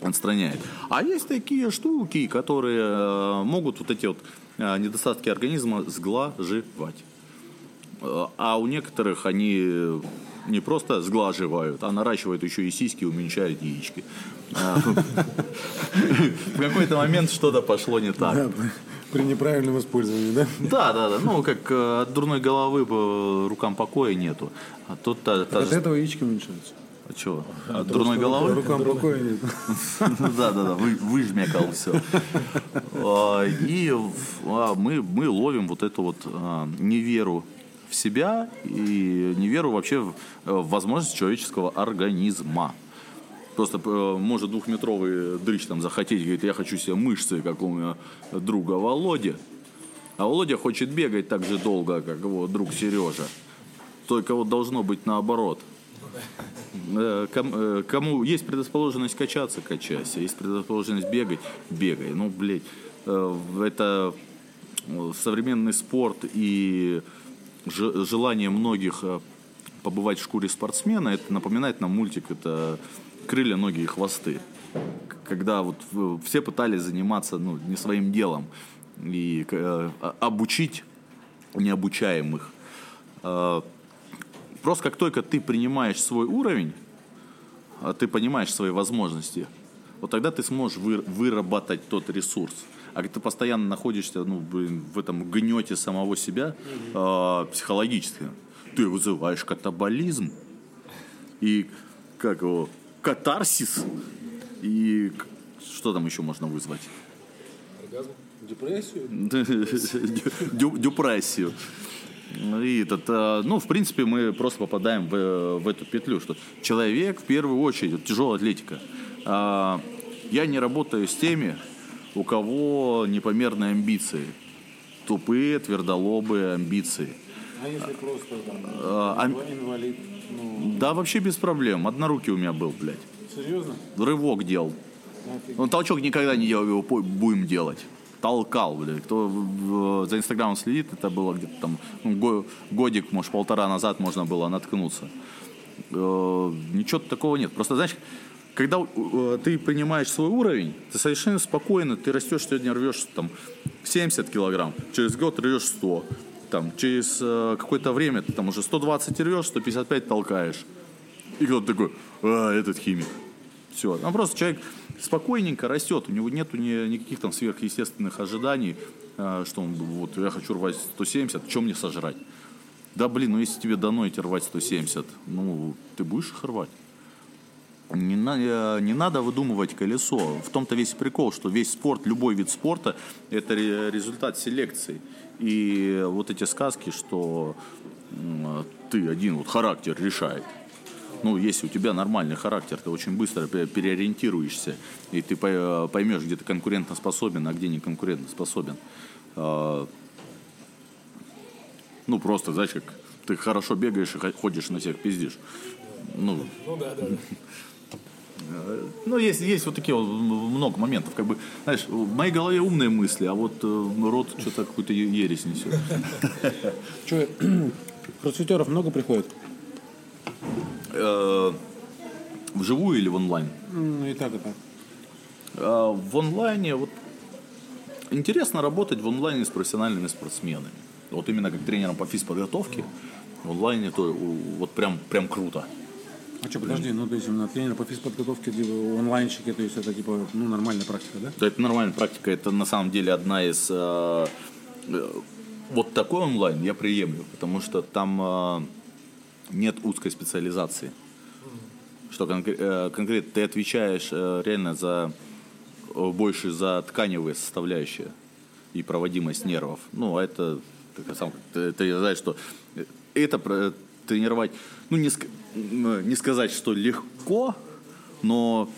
отстраняет. А есть такие штуки, которые э, могут вот эти вот э, недостатки организма сглаживать. А у некоторых они не просто сглаживают, а наращивают еще и сиськи, уменьшают яички. В какой-то момент что-то пошло не так. При неправильном использовании, да? Да, да, да. Ну, как э, от дурной головы по рукам покоя нету. А тут та, та От же- этого яички уменьшаются. А чего? От дурной головы? Рукам покоя нет. Да, да, да, вы, выжмякал все. И а, мы, мы ловим вот эту вот а, неверу в себя и неверу вообще в э, в возможность человеческого организма. Просто э, может двухметровый дрыщ там захотеть, говорит, я хочу себе мышцы, как у меня друга Володя. А Володя хочет бегать так же долго, как его друг Сережа. Только вот должно быть наоборот. Э, э, Кому есть предрасположенность качаться, качайся. Есть предрасположенность бегать, бегай. Ну, блядь, э, это современный спорт и же- желание многих побывать в шкуре спортсмена, это напоминает нам мультик, это крылья, ноги и хвосты. Когда вот все пытались заниматься ну, не своим делом и э, а- обучить необучаемых. Э, Просто как только ты принимаешь свой уровень, а ты понимаешь свои возможности, вот тогда ты сможешь вы- выработать тот ресурс. А когда ты постоянно находишься ну, блин, в этом гнете самого себя э, психологически, ты вызываешь катаболизм и как его катарсис и что там еще можно вызвать? Депрессию? Дю- Депрессию. И этот, э, ну, в принципе, мы просто попадаем в, в эту петлю, что человек в первую очередь, тяжелая атлетика. А, Я не работаю с теми, у кого непомерные амбиции. Тупые, твердолобые амбиции. А если просто там, А, инвалид? Ну, Да, вообще без проблем. Однорукий у меня был, блядь. серьезно? Рывок делал. Он толчок никогда не делал, его будем делать. Толкал, блядь. Кто в- в- за Инстаграмом следит, это было где-то там ну, го- годик, может, полтора назад можно было наткнуться. Э, Ничего такого нет. Просто, знаешь, когда э, ты принимаешь свой уровень, ты совершенно спокойно, ты растешь, сегодня рвешь там 70 килограмм, через год рвешь 100, там, через э, какое-то время ты там уже 120 рвешь, 155 толкаешь. И кто-то такой, а, этот химик. Все. Ну, просто человек спокойненько растет, у него нету ни- никаких там сверхъестественных ожиданий, а, что он, вот, я хочу рвать 170, что мне сожрать? Да, блин, ну если тебе дано эти рвать 170, ну, ты будешь их рвать. Не, на- э, не надо выдумывать колесо. В том-то весь прикол, что весь спорт, любой вид спорта, это ре- результат селекции. И вот эти сказки, что ты один, вот характер решает. Ну, если у тебя нормальный характер, ты очень быстро пе- переориентируешься, и ты по- поймешь, где ты конкурентоспособен, а где не конкурентоспособен. А, Ну, просто, знаешь, как ты хорошо бегаешь и хо- ходишь на всех пиздишь. Ну, Ну да, да. Ну, есть, есть вот такие вот много моментов. Как бы, знаешь, в моей голове умные мысли, а вот э, рот что-то какую-то ересь несет. Че, кроссфитеров много приходит? Э, Вживую или в онлайн? Ну, и так, и так. А, В онлайне вот интересно работать в онлайне с профессиональными спортсменами. Вот именно как тренером по физподготовке в онлайне то вот прям, прям круто. А что, подожди, ну, то есть именно тренер по физподготовке, типа, онлайнщики, то есть это, типа, ну, нормальная практика, да? Да, это нормальная практика. Это на самом деле одна из... э, э, вот такой онлайн я приемлю, потому что там э, нет узкой специализации. Что конкре- э, конкретно ты отвечаешь э, реально за э, больше за тканевые составляющие и проводимость нервов. Ну, а это ты сам ты, ты знаешь, что это про- тренировать, ну не, ск- м, не сказать, что легко, но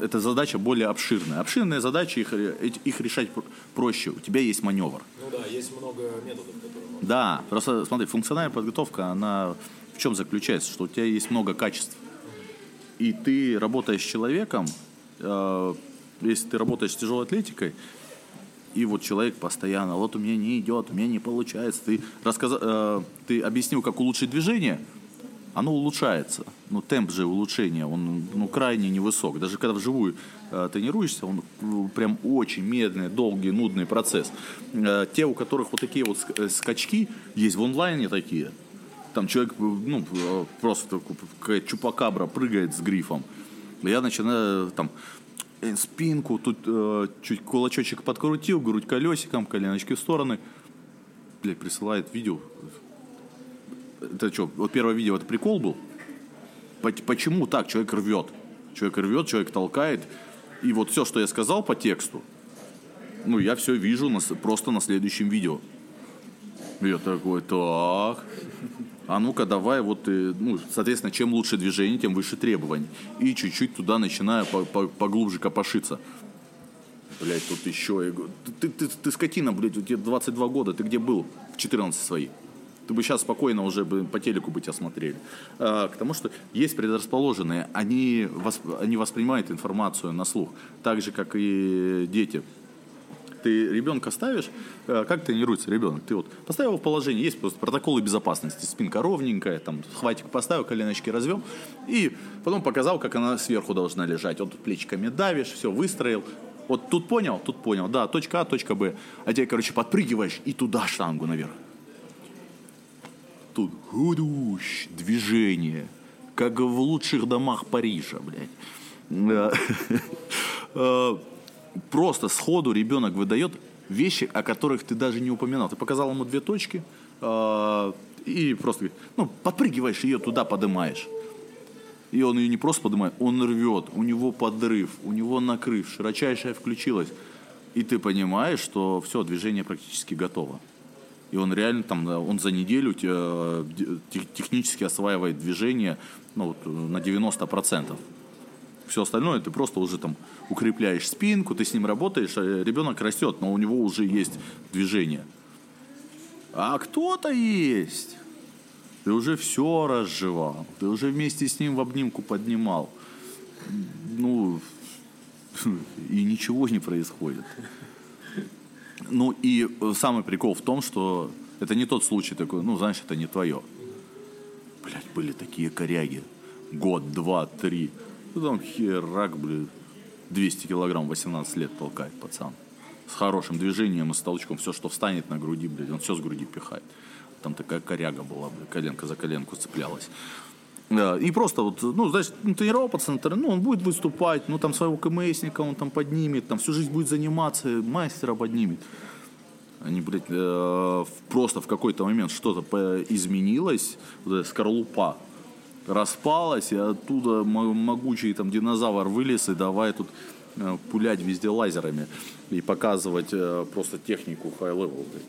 эта задача более обширная. Обширные задачи, их, эти- их решать пр- проще. У тебя есть маневр. Ну да, есть много методов, которые можно. Да, просто смотри, функциональная подготовка, она в чем заключается? Что у тебя есть много качеств. И ты, работая с человеком, э, если ты работаешь с тяжелой атлетикой, и вот человек постоянно, вот у меня не идет, у меня не получается, ты, рассказ... э, ты объяснил, как улучшить движение, оно улучшается. Но темп же улучшения, он ну, крайне невысок. Даже когда вживую э, тренируешься, он ну, прям очень медленный, долгий, нудный процесс. Э, те, у которых вот такие вот э, скачки, есть в онлайне такие. Там человек, э, ну, э, просто какая чупакабра прыгает с грифом. Я начинаю там э, спинку, тут э, чуть кулачочек подкрутил, грудь колесиком, коленочки в стороны. Блядь, присылает видео. Это что, вот первое видео, это прикол был? По- Почему так человек рвет? Человек рвет, человек толкает. И вот все, что я сказал по тексту, ну, я все вижу на просто на следующем видео. Я такой, так, а ну-ка давай, вот, э, ну, соответственно, чем лучше движение, тем выше требований. И чуть-чуть туда начинаю по- по- поглубже копошиться. Блять, тут еще, я говорю, ты, ты, ты, ты скотина, блядь, у тебя 22 года, ты где был в 14 свои? Ты бы сейчас спокойно уже бы по телеку бы тебя смотрели. А, к тому, что есть предрасположенные, они, восп- они воспринимают информацию на слух, так же, как и дети ты ребенка ставишь, э, как тренируется ребенок? Ты вот поставил в положение, есть просто протоколы безопасности, спинка ровненькая, там хватик поставил, коленочки развел, и потом показал, как она сверху должна лежать. Вот тут плечиками давишь, все, выстроил. Вот тут понял, тут понял, да, точка А, точка Б. А тебе, короче, подпрыгиваешь и туда штангу наверх. Тут гудущ, движение, как в лучших домах Парижа, блядь. Э, Просто сходу ребенок выдает вещи, о которых ты даже не упоминал. Ты показал ему две точки э, и просто ну, подпрыгиваешь ее туда, подымаешь. И он ее не просто поднимает, он рвет, у него подрыв, у него накрыв, широчайшая включилась. И ты понимаешь, что все, движение практически готово. И он реально там, он за неделю те- те- технически осваивает движение ну, вот, на 90%. Все остальное ты просто уже там укрепляешь спинку, ты с ним работаешь, а ребенок растет, но у него уже есть движение. А кто-то есть. Ты уже все разжевал. Ты уже вместе с ним в обнимку поднимал. Ну, и ничего не происходит. Ну и э, самый прикол в том, что это не тот случай такой, ну знаешь, это не твое. Блять, были такие коряги. Год, два, три. Ну там херак, блин. 200 килограмм, 18 лет толкает пацан. С хорошим движением и с толчком. Все, что встанет на груди, блядь, он все с груди пихает. Там такая коряга была, блядь, коленка за коленку цеплялась. Да, и просто вот, ну, знаешь, ну, тренировал пацан, ну, он будет выступать, ну, там своего КМСника он там поднимет, там всю жизнь будет заниматься, мастера поднимет. Они, блядь, э, просто в какой-то момент что-то изменилось, вот эта скорлупа распалась, и оттуда мо- могучий там динозавр вылез и давай тут э, пулять везде лазерами и показывать э, просто технику блядь.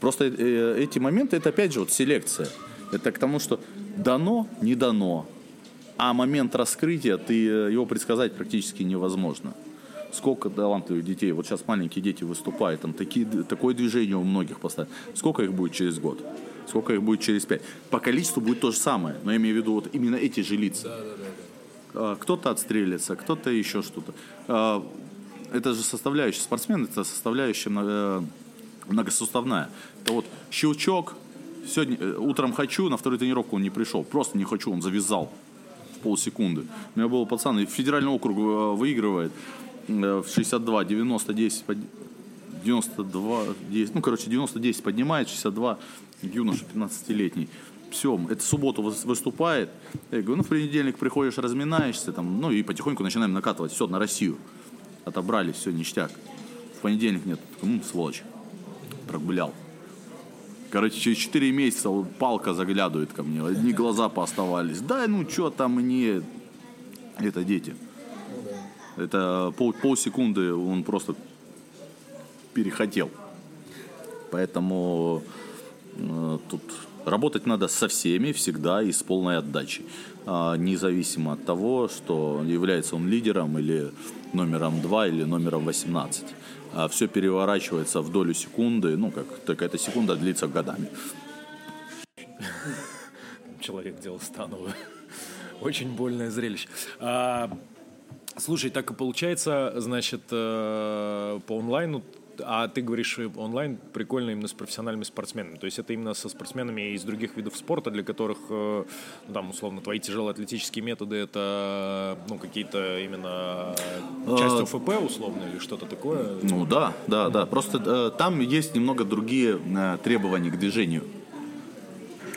Просто э, эти моменты, это опять же вот селекция. Это к тому, что дано, не дано. А момент раскрытия, ты, э, его предсказать практически невозможно. Сколько талантливых детей, вот сейчас маленькие дети выступают, там такие, такое движение у многих поставят. Сколько их будет через год? Сколько их будет через пять? По количеству будет то же самое, но я имею в виду вот именно эти же лица. А, Кто-то отстрелится, кто-то еще что-то. А, Это же составляющая, спортсмен это составляющая много- многосуставная. Это вот щелчок, сегодня, э, утром хочу, на вторую тренировку он не пришел, просто не хочу, он завязал в полсекунды. У меня был пацан, и федеральный округ э, выигрывает э, в 62, 90, 10, под- 92, 10, ну, короче, 90-10 поднимает, 62, юноша 15-летний. Все, это субботу выс- выступает. Я говорю, ну, в понедельник приходишь, разминаешься, там, ну, и потихоньку начинаем накатывать. Все, на Россию. Отобрали, все, ништяк. В понедельник нет. Ну, сволочь. Прогулял. Короче, через 4 месяца вот палка заглядывает ко мне. Одни глаза пооставались. Да, ну что там мне... Это дети. Это пол, полсекунды он просто перехотел. Поэтому э, тут работать надо со всеми всегда и с полной отдачей. А, независимо от того, что является он лидером или номером 2 или номером 18. А все переворачивается в долю секунды, ну как, так эта секунда длится годами. Человек делал становую. Очень больное зрелище. А, Слушай, так и получается, значит, э, по онлайну, а ты говоришь э, онлайн прикольно именно с профессиональными спортсменами. То есть это именно со спортсменами из других видов спорта, для которых, э, ну, там, условно, твои тяжелоатлетические методы это, ну, какие-то именно часть ОФП, условно, или что-то такое? Ну да, да, да. Просто э, там есть немного другие э, требования к движению.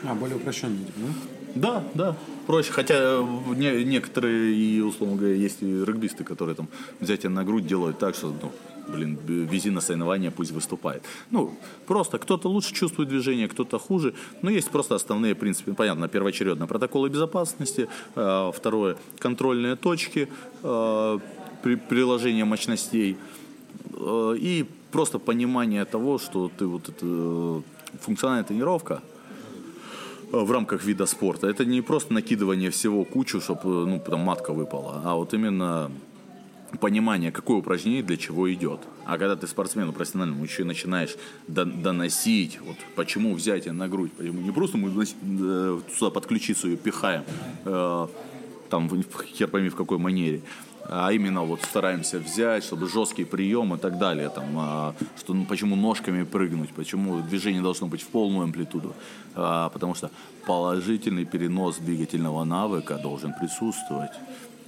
А, более упрощенный, типа, да? Да, да. Проще. Хотя э, не- некоторые, и, условно говоря, есть и регбисты, которые там взятие на грудь делают так, что, ну, блин, вези на соревнования, пусть выступает. Ну, просто кто-то лучше чувствует движение, кто-то хуже. Но есть просто основные принципы. Понятно, первоочередно протоколы безопасности, э, второе, контрольные точки, э, при- приложение мощностей э, и просто понимание того, что ты вот это функциональная тренировка, в рамках вида спорта. Это не просто накидывание всего кучу, чтобы ну, там матка выпала, а вот именно понимание, какое упражнение для чего идет. А когда ты спортсмену профессиональному еще и начинаешь дон- доносить, вот почему взятие на грудь, не просто мы э, сюда под ключицу ее пихаем, э, там хер пойми в какой манере, а именно вот стараемся взять, чтобы жесткий прием и так далее, там, а, что, ну, почему ножками прыгнуть, почему движение должно быть в полную амплитуду, А, потому что положительный перенос двигательного навыка должен присутствовать.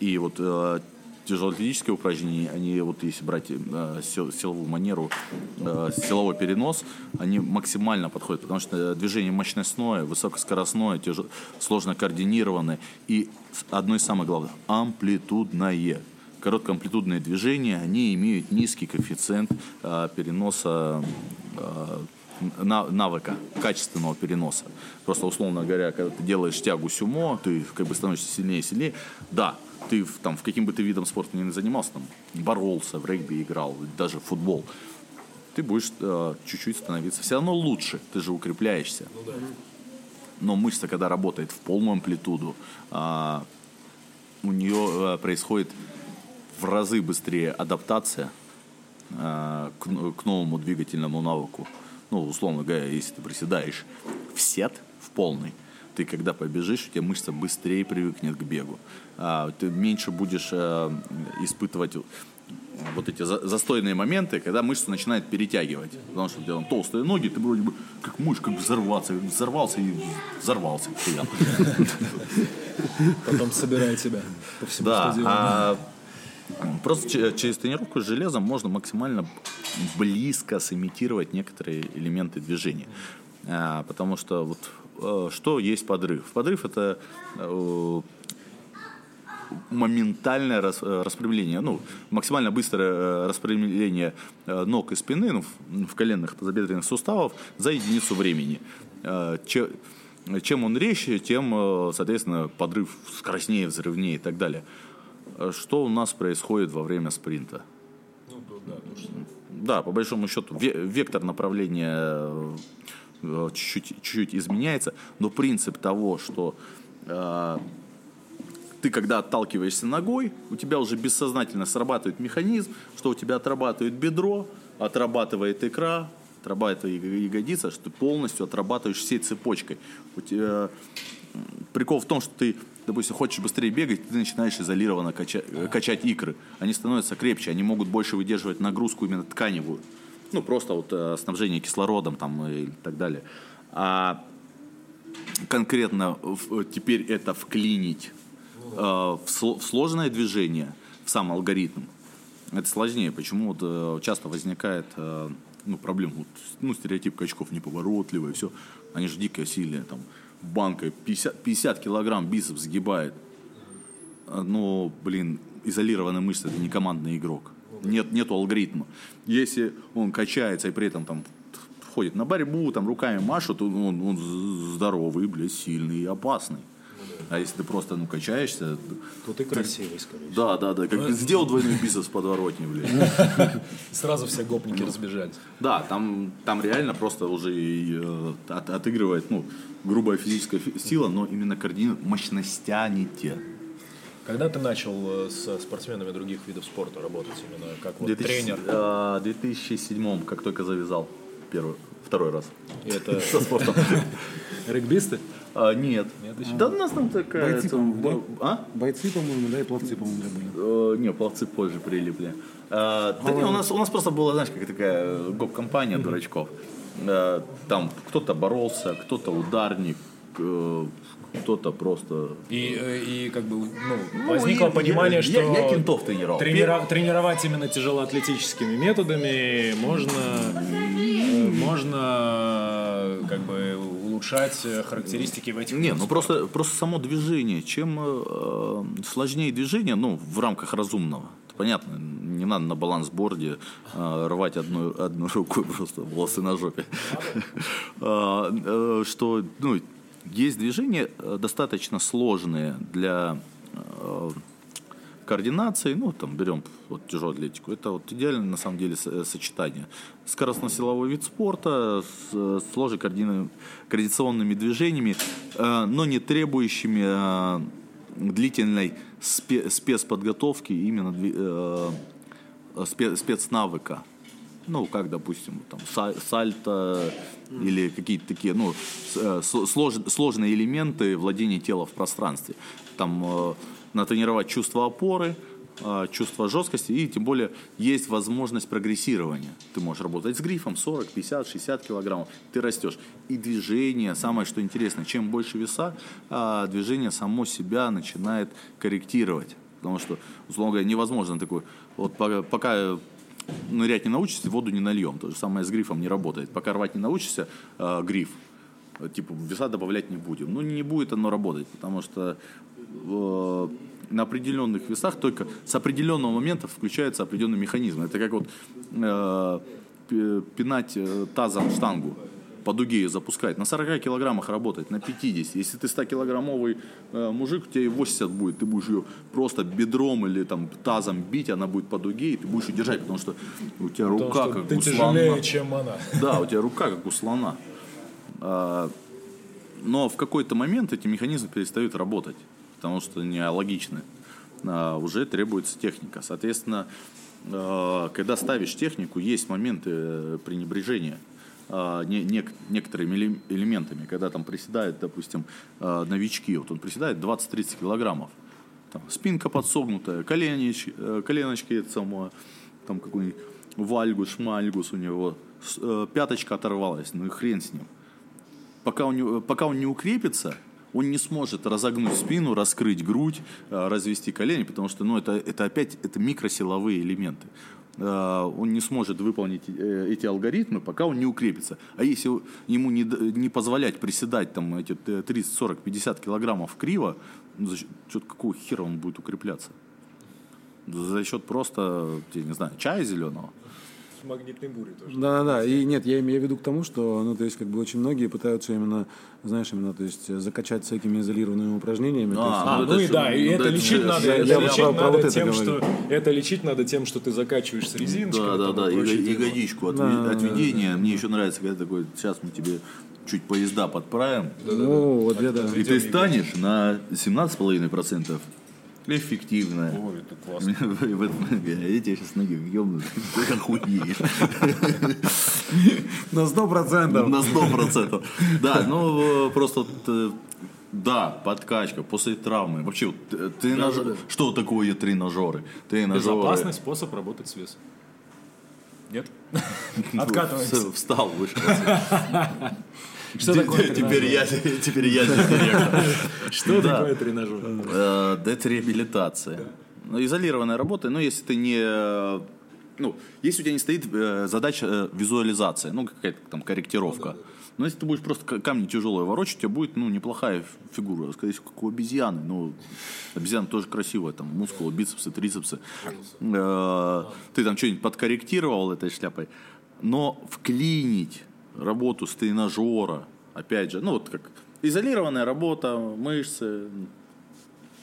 И вот э, тяжелоатлетические упражнения, они вот если брать э, сил- силовую манеру, э, силовой перенос, они максимально подходят, потому что движение мощностное, высокоскоростное, тяжел- сложно координированное и одно из самых главных амплитудное. Короткоамплитудные движения, они имеют низкий коэффициент э, переноса э, на- навыка, качественного переноса. Просто, условно говоря, когда ты делаешь тягу сюмо, ты как бы становишься сильнее и сильнее. Да, ты в- там в каким бы ты видом спорта ни занимался, там, боролся, в регби играл, даже в футбол, ты будешь э, чуть-чуть становиться все равно лучше, ты же укрепляешься. Но мышца, когда работает в полную амплитуду, а, у нее э, происходит в разы быстрее адаптация а, к, н- к новому двигательному навыку. Ну, условно говоря, если ты приседаешь в сет, в полный, ты когда побежишь, у тебя мышца быстрее привыкнет к бегу. А, ты меньше будешь э, испытывать вот эти за- застойные моменты, когда мышцу начинает перетягивать. Потому что у тебя там толстые ноги, ты вроде бы как мышь, как взорваться, взорвался и взорвался. Потом собирает себя по всему Да, стадиону. а просто че- через тренировку с железом можно максимально близко сымитировать некоторые элементы движения. А, потому что вот э, что есть подрыв? Подрыв это э, моментальное э, распрямление, ну, максимально быстрое э, распрямление э, ног и спины, ну, в, коленных тазобедренных суставов за единицу времени. Э, че- чем он резче, тем, э, соответственно, подрыв скоростнее, взрывнее и так далее. Э, Что у нас происходит во время спринта? Да, по большому счету, ве- вектор направления э, э, чуть-чуть, чуть-чуть изменяется, но принцип того, что э, ты когда отталкиваешься ногой, у тебя уже бессознательно срабатывает механизм, что у тебя отрабатывает бедро, отрабатывает икра, отрабатывает яго- ягодица, что ты полностью отрабатываешь всей цепочкой. У тебя м, прикол в том, что ты, допустим, хочешь быстрее бегать, ты начинаешь изолированно кача- э, качать икры. Они становятся крепче, они могут больше выдерживать нагрузку именно тканевую. Ну, просто вот э, снабжение кислородом там и так далее. А конкретно в- теперь это вклинить э, в, сло- в сложное движение, в сам алгоритм, это сложнее. Почему вот, э, часто возникает э, ну, проблема, вот, ну, стереотип качков неповоротливый, все. Они же дико сильные, там, банкой 50, 50 килограмм бицепс сгибает. Ну, блин, изолированная мышца, это не командный игрок. Нет, нету алгоритма. Если он качается и при этом там ходит на борьбу, там руками машет, то он, он з- здоровый, блядь, сильный и опасный. А если ты просто, ну, качаешься, Тут и красивый, скорее. да, да, да, как сделал двойной бицепс подворотни, блядь. Сразу все гопники разбежались. Да, там, там реально просто уже и, э, от- отыгрывает, ну, грубая физическая фи- сила, но именно координирует мощностя не те. Когда ты начал э, с спортсменами других видов спорта работать именно как вот 2000 тренер? э, 2007 как только завязал первый, второй раз И это со спортом. регбисты? А, нет. Нет еще? Да у нас там такая... Бойцы, там, по-моему, А? Бойцы, по-моему, да, и пловцы, по-моему, были. Э, Не, пловцы позже прилипли. А, Да не, у нас, у нас просто была, знаешь, как такая гоп-компания дурачков. Там кто-то боролся, кто-то ударник, кто-то просто... И, э, и как бы, ну, Ну, возникло я- понимание, я- что я- я кентов тренировал. тренира- тренировать именно тяжелоатлетическими методами можно, э, можно как бы улучшать э, характеристики в этих Не, ну просто, просто само движение. Чем э, сложнее движение, ну, в рамках разумного. Понятно, не надо на балансборде э, рвать одну, одну руку просто волосы на жопе. Э, Что, ну, есть движения э, достаточно сложные для э, координации, ну, там, берем вот тяжелую атлетику, это вот идеальное, на самом деле, со- сочетание. Скоростно-силовой вид спорта с э, сложными координа- координационными движениями, э, но не требующими э, длительной спе- спецподготовки, именно э, спецнавыка. Ну, как, допустим, там, са- сальто или какие-то такие, ну, э, сложные элементы владения тела в пространстве. Там э, натренировать чувство опоры, э, чувство жесткости, и тем более есть возможность прогрессирования. Ты можешь работать с грифом 40, 50, 60 килограммов, ты растешь. И движение, самое что интересно, чем больше веса, движение само себя начинает корректировать. Потому что, условно говоря, невозможно такой, вот пока нырять не научишься, воду не нальем. То же самое с грифом не работает. Пока рвать не научишься, э, гриф, э, типа веса добавлять не будем. Ну, не будет оно работать, потому что э, на определенных весах только с определенного момента включается определенный механизм. Это как вот э, пи- пинать э, тазом штангу по дуге запускать. На 40 килограммах работать, на 50. Если ты 100-килограммовый э, мужик, у тебя и 80 будет. Ты будешь ее просто бедром или там тазом бить, она будет по дуге, и ты будешь ее держать, потому что у тебя Потому рука как ты у тяжелее, слона. чем она. Да, у тебя рука как у слона. А, Но в какой-то момент эти механизмы перестают работать, потому что не логичны. А, Уже требуется техника. Соответственно, а, когда ставишь технику, есть моменты э, пренебрежения а, не- нек- некоторыми эле- элементами. Когда там приседают, допустим, а, новички, вот он приседает 20-30 килограммов. Там, спинка подсогнутая, коленич, э, коленочки это самое, там какой-нибудь вальгус, шмальгус у него, э, пяточка оторвалась, ну и хрен с ним. Пока он, не, пока он не укрепится, он не сможет разогнуть спину, раскрыть грудь, э, развести колени, потому что ну, это, это опять это микросиловые элементы. Э, Он не сможет выполнить э, эти алгоритмы, пока он не укрепится. А если ему не, не позволять приседать там, эти э, 30, 40, 50 килограммов криво, ну, за счет чё- какого хера он будет укрепляться? За счет просто, я не знаю, чая зеленого? Магнитной бури тоже. Да-да-да, и нет, я имею в виду к тому, что, ну, то есть, как бы очень многие пытаются именно, знаешь, именно, то есть, закачать всякими изолированными упражнениями. то есть, А, А, ну, ну и да, и ну, это да, лечить надо, я- это я лечить про- про надо вот тем, что это лечить надо тем, что ты закачиваешь с резиночкой. Да, да, да, и, прочее го- и дерьмо. годичку от, отведения. Мне еще нравится, когда такой, сейчас мы тебе чуть поезда подправим. Ну, вот я, да. И ты станешь на 17,5% эффективная. Ой, это классно. Я тебя сейчас ноги въебну, ты охуеешь. На сто процентов. На 100%. Да, ну просто э, да, подкачка после травмы. Вообще, вот, э, тренаж- что такое тренажеры? Тренажеры. Безопасный способ работать с весом. Нет? Откатываемся. Вс- Встал, вышел. Что такое Теперь я, теперь я. Что Да. такое тренажер? Да, это реабилитация. Ну, изолированная работа, но если ты не... Ну, если у тебя не стоит э, задача э, визуализация, ну, какая-то там корректировка. Но если ты будешь просто камни тяжелые ворочать, у тебя будет, ну, неплохая фигура. Скорее всего, как у обезьяны. Ну, обезьяна тоже красивая, там, мускулы, бицепсы, трицепсы. Э, Ты там что-нибудь подкорректировал этой шляпой. Но вклинить работу с тренажера, опять же, ну, вот как изолированная работа, мышцы,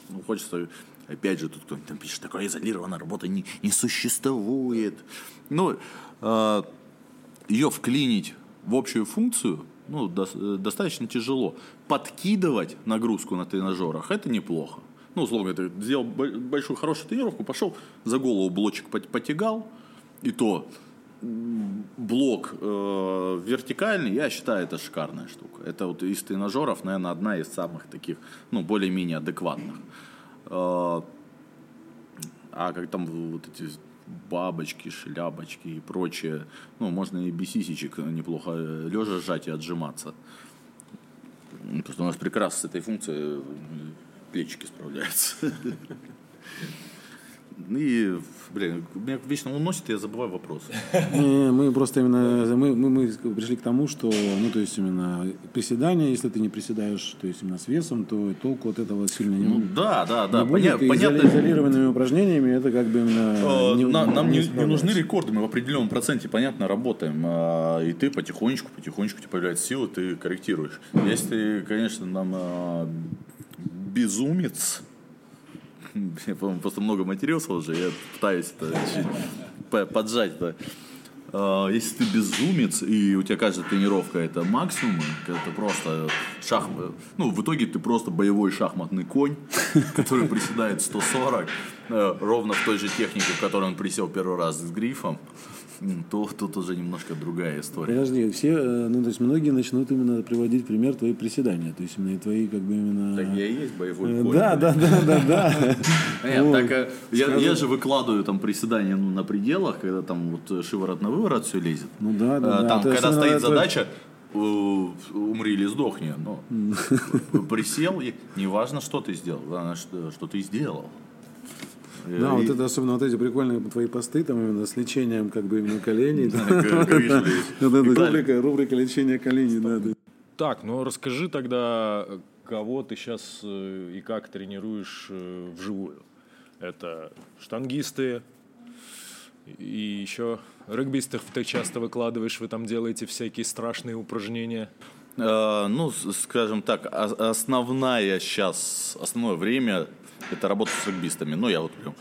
ну, хочется, опять же, тут кто-нибудь там пишет, такая изолированная работа не, не существует. Ну, э, ее вклинить в общую функцию, ну, э, достаточно тяжело. Подкидывать нагрузку на тренажерах, это неплохо. Ну, условно, ты сделал бо- большую хорошую тренировку, пошел, за голову блочек пот- потягал, и то блок э, вертикальный, я считаю, это шикарная штука. Это вот из тренажеров, наверное, одна из самых таких, ну, более-менее адекватных. Э, а как там вот эти бабочки, шляпочки и прочее, ну, можно и без сисечек неплохо лежа сжать и отжиматься. Что у нас прекрасно с этой функцией э, плечики справляются. И, блин, меня вечно уносит, я забываю вопрос. Не, мы просто именно мы, мы, мы пришли к тому, что, ну, то есть именно приседания, если ты не приседаешь, то есть именно с весом, то толку от этого сильно не, Ну да, да, да, не будет. поня- понятно. изоли- изолированными упражнениями это как бы именно Э, не- на- Нам не, не нужны рекорды, мы в определенном проценте, понятно, работаем. А, И ты потихонечку, потихонечку тебе появляются силы, ты корректируешь. Если, конечно, нам а, безумец, я, по-моему, просто много матерился уже, я пытаюсь это поджать это. А, Если ты безумец, и у тебя каждая тренировка это максимум, это просто шах... Ну, в итоге ты просто боевой шахматный конь, который приседает 140, э, ровно в той же технике, в которой он присел первый раз с грифом, то тут уже немножко другая история. Подожди, все, э, ну, то есть многие начнут именно приводить пример твои приседания, то есть именно твои как бы именно... Так я и есть боевой Э, конь. Да, да, да, да, да. Нет, Вот. так, я, же выкладываю там приседания ну, на пределах, когда там вот шиворот на выворот все лезет. Ну да, Э, да, да. Там, То когда стоит это- задача, э, умри или сдохни. Но присел, и неважно, что ты сделал, главное, что, что ты сделал. Э, Да, вот и- это особенно вот эти прикольные твои посты, там именно с лечением как бы именно коленей. Рубрика рубрика лечения коленей, да. Так, ну расскажи тогда, э, кого ты сейчас и как тренируешь э, вживую. Это штангисты и еще регбистов ты часто выкладываешь, вы там делаете всякие страшные упражнения. Э, Ну, скажем так, о- основная сейчас, основное время это работа с регбистами. Ну, я вот прям,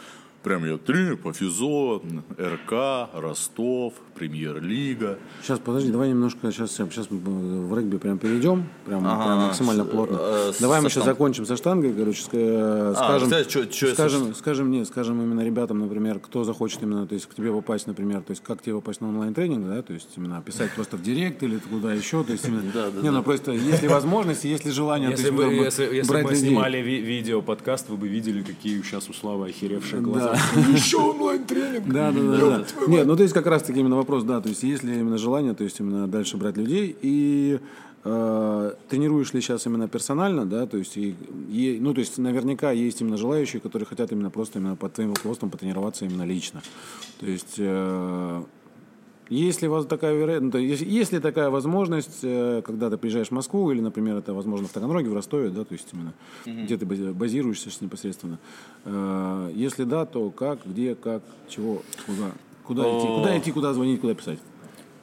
прям я тренер по физо, РК, Ростов, Премьер-лига. Сейчас, подожди, давай немножко, сейчас, сейчас мы в регби прям перейдем, прям, Ага, прям максимально с- плотно. э, с- давай мы сейчас штангой. закончим со штангой, короче, э, А, скажем, знаешь, чё- чё я скажем, скажем, нет, скажем именно ребятам, например, кто захочет именно, то есть к тебе попасть, например, то есть как тебе попасть на онлайн-тренинг, да, то есть именно писать просто в директ или куда еще, то есть именно, Да, да, не, ну просто если возможность, если желание, Если то есть, бы, если, если бы снимали ви- видео-подкаст, вы бы видели, какие сейчас у Славы охеревшие глаза. Да. Еще онлайн-тренинг. Да, да, да, да. Нет, ну то есть как раз таки именно вопрос, да, то есть если именно желание, то есть именно дальше брать людей и э, тренируешь ли сейчас именно персонально, да, то есть, и, и- ну, то есть наверняка есть именно желающие, которые хотят именно просто именно под твоим руководством потренироваться именно лично. То есть, э, если вас такая вероятность, если, если такая возможность, э, когда ты приезжаешь в Москву, или, например, это возможно в Таганроге, в Ростове, да, то есть именно, где ты бази- базируешься непосредственно. Э, Если да, то как, где, как, чего, куда, куда идти, куда идти, куда звонить, куда писать.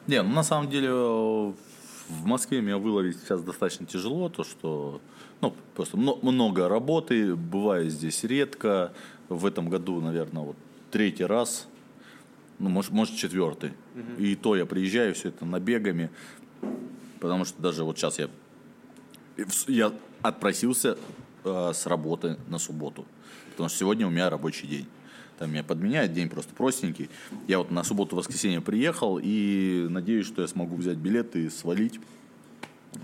Не, ну на самом деле в Москве меня выловить сейчас достаточно тяжело, то что ну, просто мно- много работы, бываю здесь редко. В этом году, наверное, вот третий раз, ну, может, может четвертый. И то я приезжаю, все это набегами, потому что даже вот сейчас я, я отпросился э, с работы на субботу, потому что сегодня у меня рабочий день. Там меня подменяют, день просто простенький. Я вот на субботу-воскресенье приехал и надеюсь, что я смогу взять билет и свалить,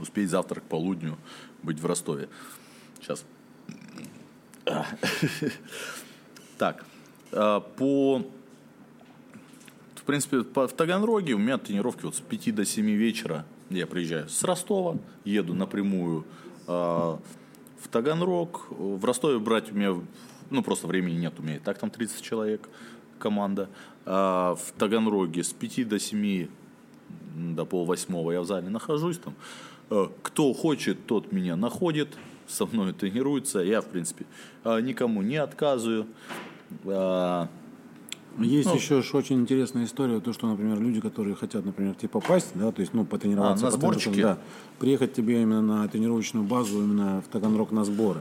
успеть завтра к полудню быть в Ростове. Сейчас. Так, а, по... В принципе, в Таганроге у меня тренировки вот с 5 до 7 вечера. Я приезжаю с Ростова, еду напрямую а, в Таганрог. В Ростове брать у меня, ну, просто времени нет у меня. И так там 30 человек команда. А в Таганроге с 5 до 7 м, до полвосьмого я в зале нахожусь там. Э, Кто хочет, тот меня находит, со мной тренируется. Я, в принципе, э, никому не отказываю. Есть Ну. еще ж очень интересная история, то, что, например, люди, которые хотят, например, тебе попасть, да, то есть, ну, потренироваться. А, на сборчики? Да, приехать тебе именно на тренировочную базу, именно в Таганрог на сборы,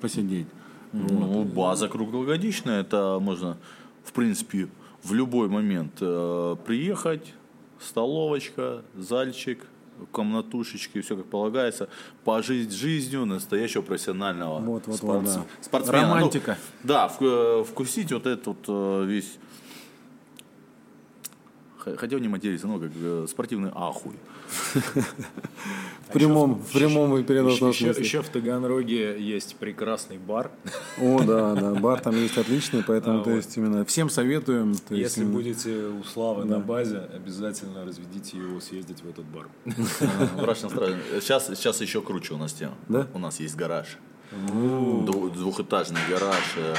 посидеть. Ну, база круглогодичная, это можно, в принципе, в любой момент э, приехать, столовочка, зальчик, комнатушечки, все как полагается, пожить жизнью настоящего профессионального Вот, вот, спорт- вот, да. спортсмена. Ну, да, вк- э, вкусить вот этот вот э, весь х- хотел не материться, ну, как э, спортивный ахуй. В прямом, в прямом и переносном Еще, смысле. еще в Таганроге есть прекрасный бар. О, да, да, бар там есть отличный, поэтому, то есть, именно всем советуем. то есть, Если будете у Славы на базе, обязательно разведите его съездить в этот бар. Мрачно страшно. Сейчас, сейчас еще круче у нас тема. Да? У нас есть гараж. Дву- Двухэтажный гараж э,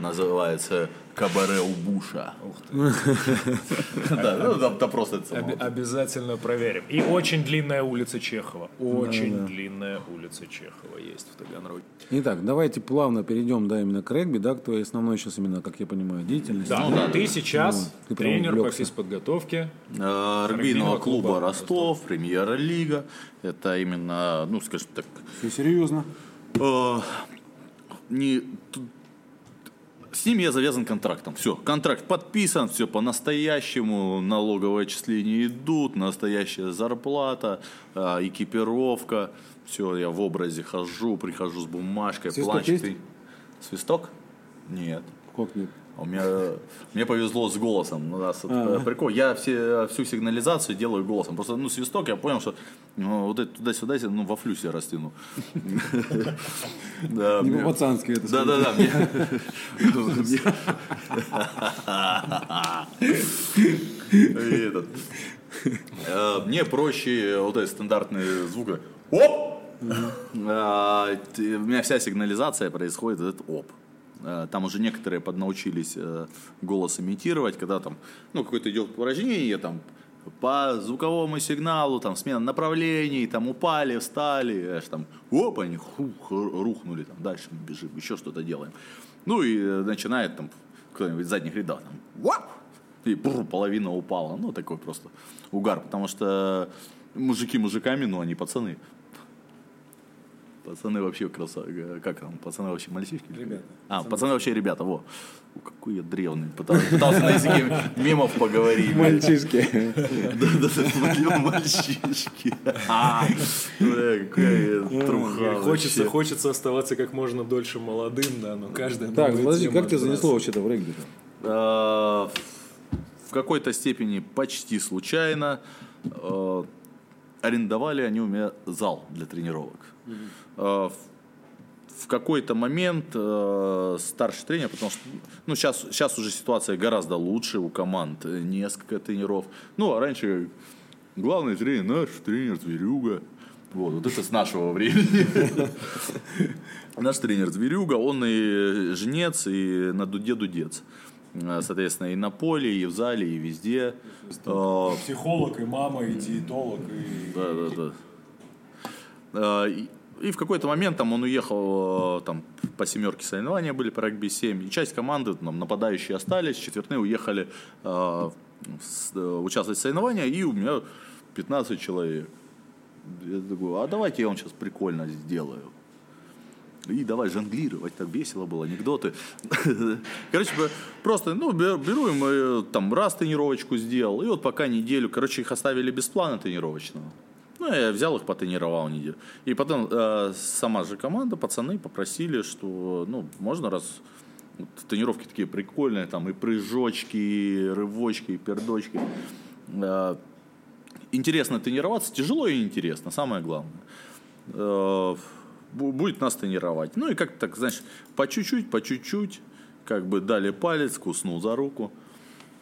называется Кабаре у Буша. Да, ну там просто это обязательно проверим. И очень длинная улица Чехова. Очень длинная улица Чехова есть в Таганроге. Итак, давайте плавно перейдем, да, именно к регби, да, к твоей основной сейчас именно, как я понимаю, деятельности. Да, ты сейчас Ну, ты прям тренер по физподготовке. Э, Регбийного клуба Ростов, премьер-лига. Это именно, ну, скажем так, Все серьезно. э, не, с ним я завязан контрактом. Все, контракт подписан, все по-настоящему, налоговые отчисления идут, настоящая зарплата, э, экипировка. Все, я в образе хожу, прихожу с бумажкой, Свисток планчик. есть? Свисток? Нет. Как нет? А У меня, мне повезло с голосом. У нас вот, э, прикол. Я все, всю сигнализацию делаю голосом. Просто, ну, свисток, я понял, что ну, вот это туда-сюда, ну, во флюсе растяну. Не по-пацански это. да, да, да. мне- И этот, э, Мне проще вот этот стандартный звук. Оп! А, У меня вся сигнализация происходит этот оп. Э, Там уже некоторые поднаучились э, голос имитировать, когда там, ну, какое-то идет упражнение, там, по звуковому сигналу, там, смена направлений, там, упали, встали, аж там, оп, они хух, рухнули, там, дальше мы бежим, еще что-то делаем. Ну, и э, начинает там кто-нибудь задних рядов, там, вап, и бррр, половина упала. Ну, такой просто угар, потому что мужики мужиками, но они пацаны. Пацаны вообще красавцы. Как там? Пацаны вообще мальчишки? Ребята. А, пацаны вообще ребята, во. О, какой я древний. Пытался, пытался на языке мемов поговорить. Мальчишки. Да, да, да, мои мальчишки. А, бля, какая труха Хочется, хочется оставаться как можно дольше молодым, да, но каждая Так, подожди, как тебя занесло вообще-то в регби? Э, В какой-то степени почти случайно э, арендовали они у меня зал для тренировок. Э, в- В какой-то момент э, старший тренер, потому что ну, сейчас, сейчас уже ситуация гораздо лучше у команд, э, несколько тренеров. Ну, а раньше главный тренер наш, тренер Зверюга. Вот, вот это с нашего времени. Наш тренер Зверюга, он и жнец, и на дуде дудец. Э, Соответственно, и на поле, и в зале, и везде. Э, Психолог, и мама, и диетолог, и... да, да, да. И, в какой-то момент там он уехал, э, там по семерке соревнования были по регби 7, и часть команды, там, нападающие остались, четвертные уехали э, с- э, участвовать в соревнованиях, и у меня 15 человек. Я такой, а давайте я вам сейчас прикольно сделаю. И давай жонглировать, так весело было, анекдоты. Короче, просто, ну, бе- беру им, э, там, раз тренировочку сделал, и вот пока неделю, короче, их оставили без плана тренировочного. Ну, я взял их, потренировал неделю. И потом э, сама же команда, пацаны попросили, что, ну, можно раз вот тренировки такие прикольные, там и прыжочки, и рывочки, и пердочки. Э, интересно тренироваться, тяжело и интересно, самое главное. Э, бу- будет нас тренировать. Ну и как так, знаешь, по чуть-чуть, по чуть-чуть, как бы дали палец, куснул за руку.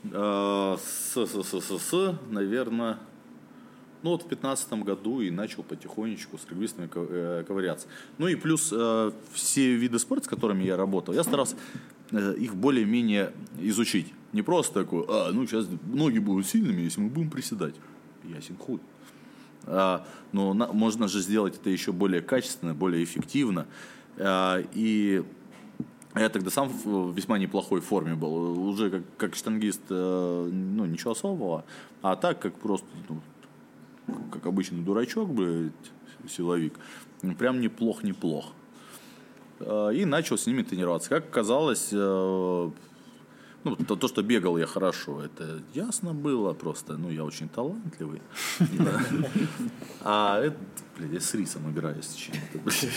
Э, С, с, с, с, с, наверное, ну вот в 15 году и начал потихонечку с регбистами э, ковыряться. Ну и плюс э, все виды спорта, с которыми я работал, я старался э, их более-менее изучить. Не просто такой, а, ну сейчас ноги будут сильными, если мы будем приседать. Ясен хуй. А, но на- можно же сделать это еще более качественно, более эффективно. А, и я тогда сам в весьма неплохой форме был. Уже как, как штангист, ну, ничего особого. А так, как просто, ну, как обычный дурачок, блядь, силовик, ну, прям неплох-неплох. Э, И начал с ними тренироваться. Как оказалось, э, ну, то, то, что бегал я хорошо, это ясно было просто. Ну, я очень талантливый. А это, блядь, я с рисом играю с чем-то. блядь.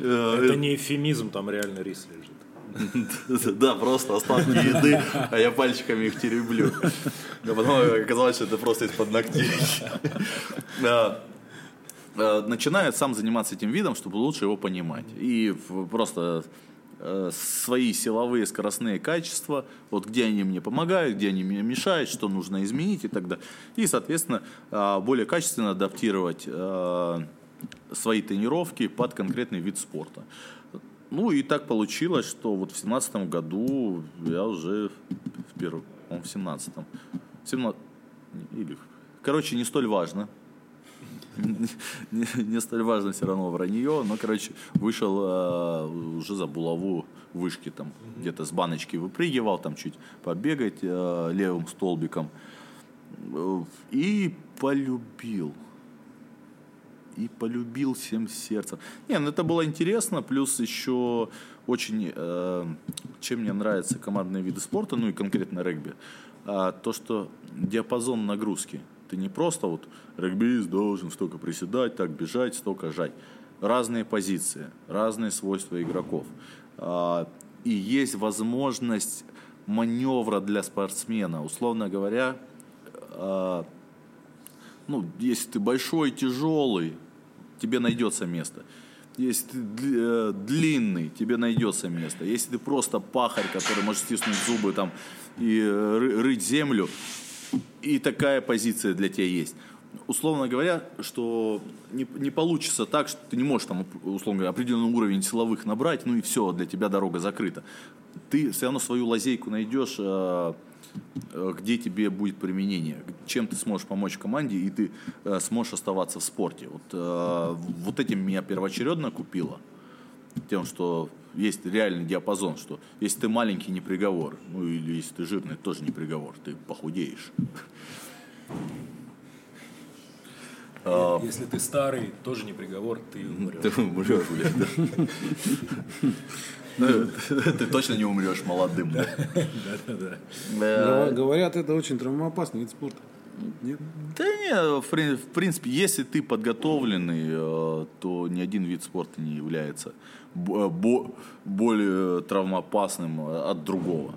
Э, Это не эвфемизм, там реально рис лежит. Да, просто остатки еды, а я пальчиками их тереблю. А потом оказалось, что это просто из-под ногтей. Э, начинает сам заниматься этим видом, чтобы лучше его понимать. И просто э, свои силовые скоростные качества, вот где они мне помогают, где они мне мешают, что нужно изменить и так далее. И, соответственно, э, более качественно адаптировать свои тренировки под конкретный вид спорта. Ну и так получилось, что вот в семнадцатом году я уже в первом, в семнадцатом, 17 или, короче, не столь важно, не, не столь важно все равно вранье, но, короче, вышел э, уже за булаву вышки, там, mm-hmm. где-то с баночки выпрыгивал, там чуть побегать э, левым столбиком. Э, и полюбил. И полюбил всем сердцем. Не, ну это было интересно, плюс еще очень, э, чем мне нравятся командные виды спорта, ну и конкретно регби, э, то, что диапазон нагрузки – ты не просто вот регбист должен столько приседать, так бежать, столько жать. Разные позиции, разные свойства игроков. А, и есть возможность маневра для спортсмена. Условно говоря, а, ну, если ты большой, тяжелый, тебе найдется место. Если ты э, длинный, тебе найдется место. Если ты просто пахарь, который может стиснуть зубы там и э, рыть землю, и такая позиция для тебя есть. Условно говоря, что не, не получится так, что ты не можешь там, условно говоря, определенный уровень силовых набрать, ну и все, для тебя дорога закрыта. Ты все равно свою лазейку найдешь, э, где тебе будет применение, чем ты сможешь помочь команде, и ты э, сможешь оставаться в спорте. Вот, вот этим меня первоочередно купило. Тем, что есть реальный диапазон, что если ты маленький, не приговор. Ну или если ты жирный, тоже не приговор, ты похудеешь. А, если ты старый, тоже не приговор, ты умрешь. Ты умрешь, блядь, Ты точно не умрешь молодым. Да, да, да. Говорят, это очень травмоопасный вид спорта. Нет? Да не, в принципе, если ты подготовленный, э, то ни один вид спорта не является более травмоопасным от другого.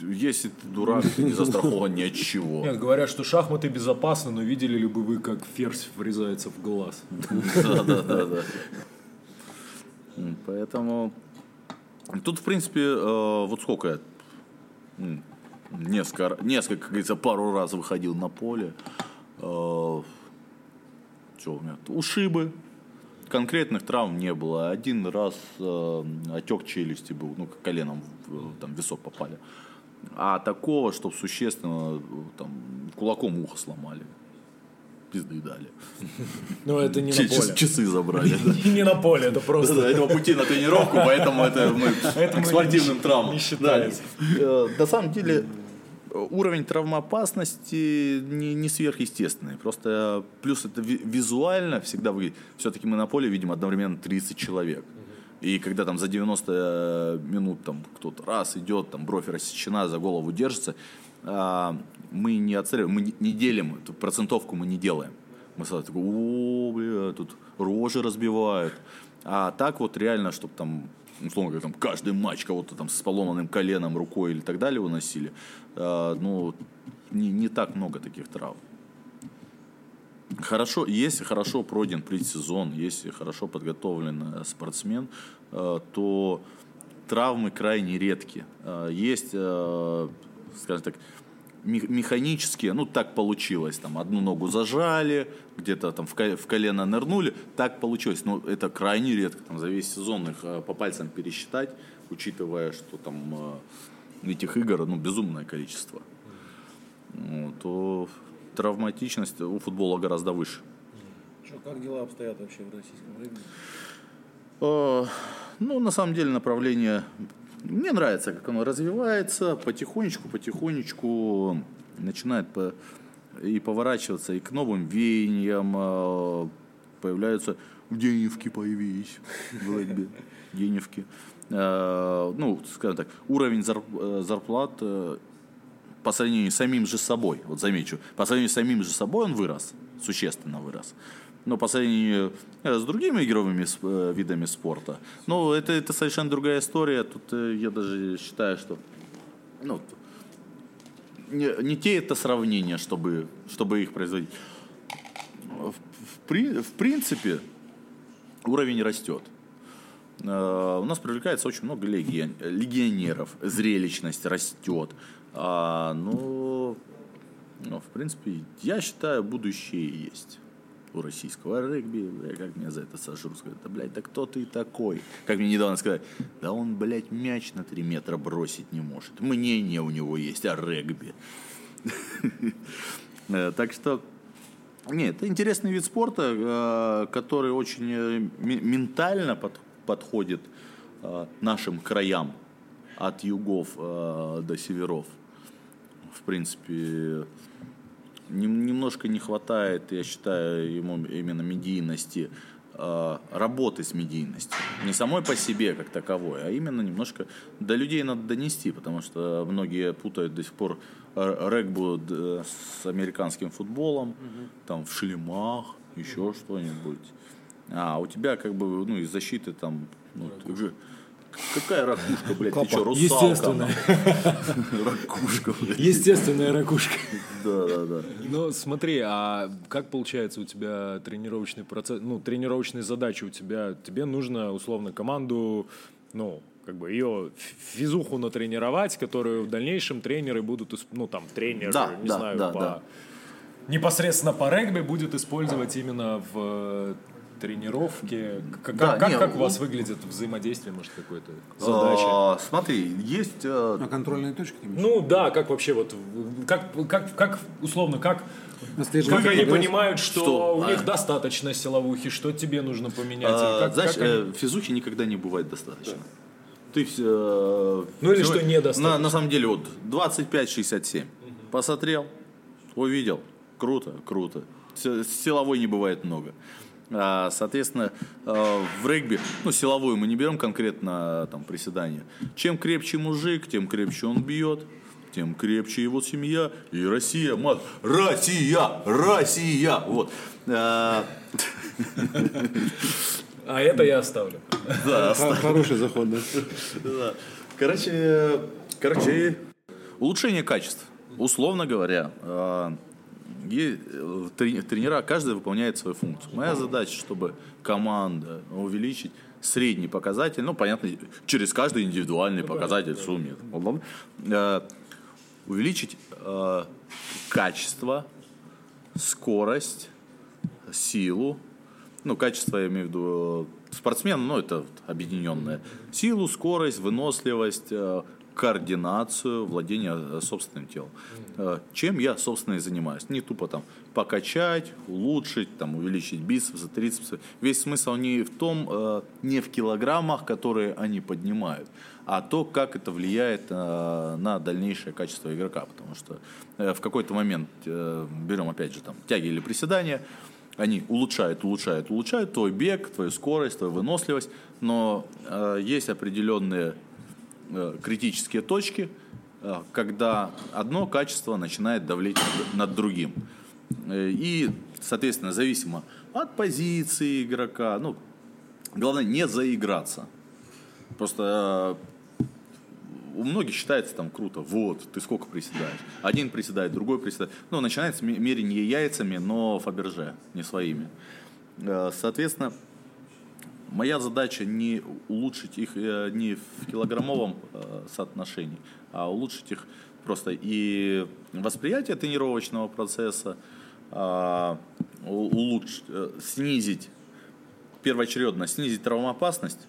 Если ты дурак, ты не застрахован ни от чего. Нет, говорят, что шахматы безопасны, но видели ли бы вы, как ферзь врезается в глаз? Да, да, да, да. Поэтому тут, в принципе, э, вот сколько я несколько, несколько, как говорится, пару раз выходил на поле. Э, что у меня? Ушибы, конкретных травм не было. Один раз э, отек челюсти был, ну, коленом там, висок попали. А такого, чтобы существенно, там, кулаком ухо сломали. Пизды дали. Но это не на поле. Часы забрали. Не на поле, это просто... Да, этого пути на тренировку, поэтому это мы к спортивным травмам. Э, на самом деле, уровень травмоопасности не, не сверхъестественный. Просто плюс это визуально всегда выглядит. Все-таки мы на поле видим одновременно 30 человек. И когда там за 90 э, минут там кто-то раз идет, там бровь рассечена, за голову держится, мы не оцениваем, мы не делим, процентовку мы не делаем. Мы сразу такой, о, бля, тут рожи разбивают. А так вот реально, чтобы там условно говоря, там, каждый матч кого-то там с поломанным коленом, рукой или так далее выносили, э, ну, не, не так много таких травм. Хорошо, если хорошо пройден предсезон, если хорошо подготовлен э, спортсмен, э, то травмы крайне редки. Э, есть, скажем так, механические, ну так получилось, там одну ногу зажали, где-то там в колено нырнули, так получилось, но это крайне редко, там за весь сезон их э, по пальцам пересчитать, учитывая, что там э, этих игр, ну, безумное количество, то травматичность у футбола гораздо выше. Что, как дела обстоят вообще в российском регби? Э, ну, на самом деле направление мне нравится, как оно развивается, потихонечку, потихонечку начинает по, и поворачиваться и к новым веяниям, а, появляются деневки появились регби, деневки. А, ну, скажем так, уровень зарплат э, по сравнению с самим же собой, вот замечу, по сравнению с самим же собой он вырос, существенно вырос. Но по сравнению э, с другими игровыми э, видами спорта, ну, это, это совершенно другая история. Тут э, я даже считаю, что ну, не, не те это сравнения, чтобы, чтобы их производить. В, в в принципе, уровень растет. У нас привлекается очень много легион- легионеров, зрелищность растет. А, ну, ну, в принципе, я считаю, будущее есть у российского регби. Бля, Как меня за это сожрут, скажут, да, блядь, да кто ты такой? Как мне недавно сказали, да он, блядь, мяч на 3 метра бросить не может. Мнение у него есть о регби. Э, Так что, нет, это интересный вид спорта, э, который очень э, ме- ментально под- подходит нашим краям от югов до северов. В принципе, немножко не хватает, я считаю, ему именно медийности, э, работы с медийностью. Не самой по себе как таковой, а именно немножко до людей надо донести, потому что многие путают до сих пор регбу с американским футболом, там в шлемах, еще что-нибудь. А у тебя как бы, ну, из защиты там, ну, ты же- Какая ракушка, блядь, ты что, русалка? Естественно. Ракушка, блядь. Естественная ракушка. Да, да, да. Ну, смотри, а как получается у тебя тренировочный процесс, ну, тренировочные задачи у тебя? Тебе нужно, условно, команду, ну, как бы ее физуху натренировать, которую в дальнейшем тренеры будут, ну, там, тренер, Да, не да, знаю, да, по... да. Непосредственно по регби будет использовать именно в э, тренировке. Как, Да, как, не, как у вас выглядит взаимодействие, может, какое-то задача? А, Смотри, есть... э, А контрольные точки? Ну да, как вообще вот, как, как, как условно, как, как они понимают, что, Что? у А. них достаточно силовухи, что тебе нужно поменять? а, как- знаешь, как они- э, физухи никогда не бывает достаточно. Ты все... Ну или что недостаточно. На, на самом деле, вот 25-67. Посмотрел, увидел. Круто, круто. Силовой не бывает много. А, Соответственно, э, в регби, ну, силовую мы не берем конкретно там приседания. Чем крепче мужик, тем крепче он бьет, тем крепче его семья и Россия, мат, Россия, Россия, вот. А, А это я оставлю. Х- Хороший заход, да. Да. Короче, короче, улучшение качеств. Условно говоря, е- э, тренера, каждый выполняет свою функцию. Моя задача, чтобы команда увеличить средний показатель, ну, понятно, через каждый индивидуальный показатель в сумме. Э, Увеличить э, качество, скорость, силу, ну, качество, я имею в виду, спортсмен, ну, это объединенное. Силу, скорость, выносливость, э, координацию, владение собственным телом. Э, Чем я, собственно, и занимаюсь. Не тупо там покачать, улучшить, там, увеличить бицепсы, трицепсы. Весь смысл не в том, э, не в килограммах, которые они поднимают, а то, как это влияет э, на дальнейшее качество игрока. Потому что в какой-то момент, берем опять же там тяги или приседания, они улучшают, улучшают, улучшают твой бег, твою скорость, твою выносливость, но э, есть определенные э, критические точки, когда одно качество начинает давлеть над, другим. Э, и, соответственно, зависимо от позиции игрока, ну, главное не заиграться. Просто э, у многих считается там круто, вот, ты сколько приседаешь. Один приседает, другой приседает. Ну, начинается ме- мерение яйцами, но Фаберже, не своими. Э, Соответственно, моя задача не улучшить их э, не в килограммовом э, соотношении, улучшить их просто и восприятие тренировочного процесса, а, у- улучш- э, снизить первоочередно снизить травмоопасность,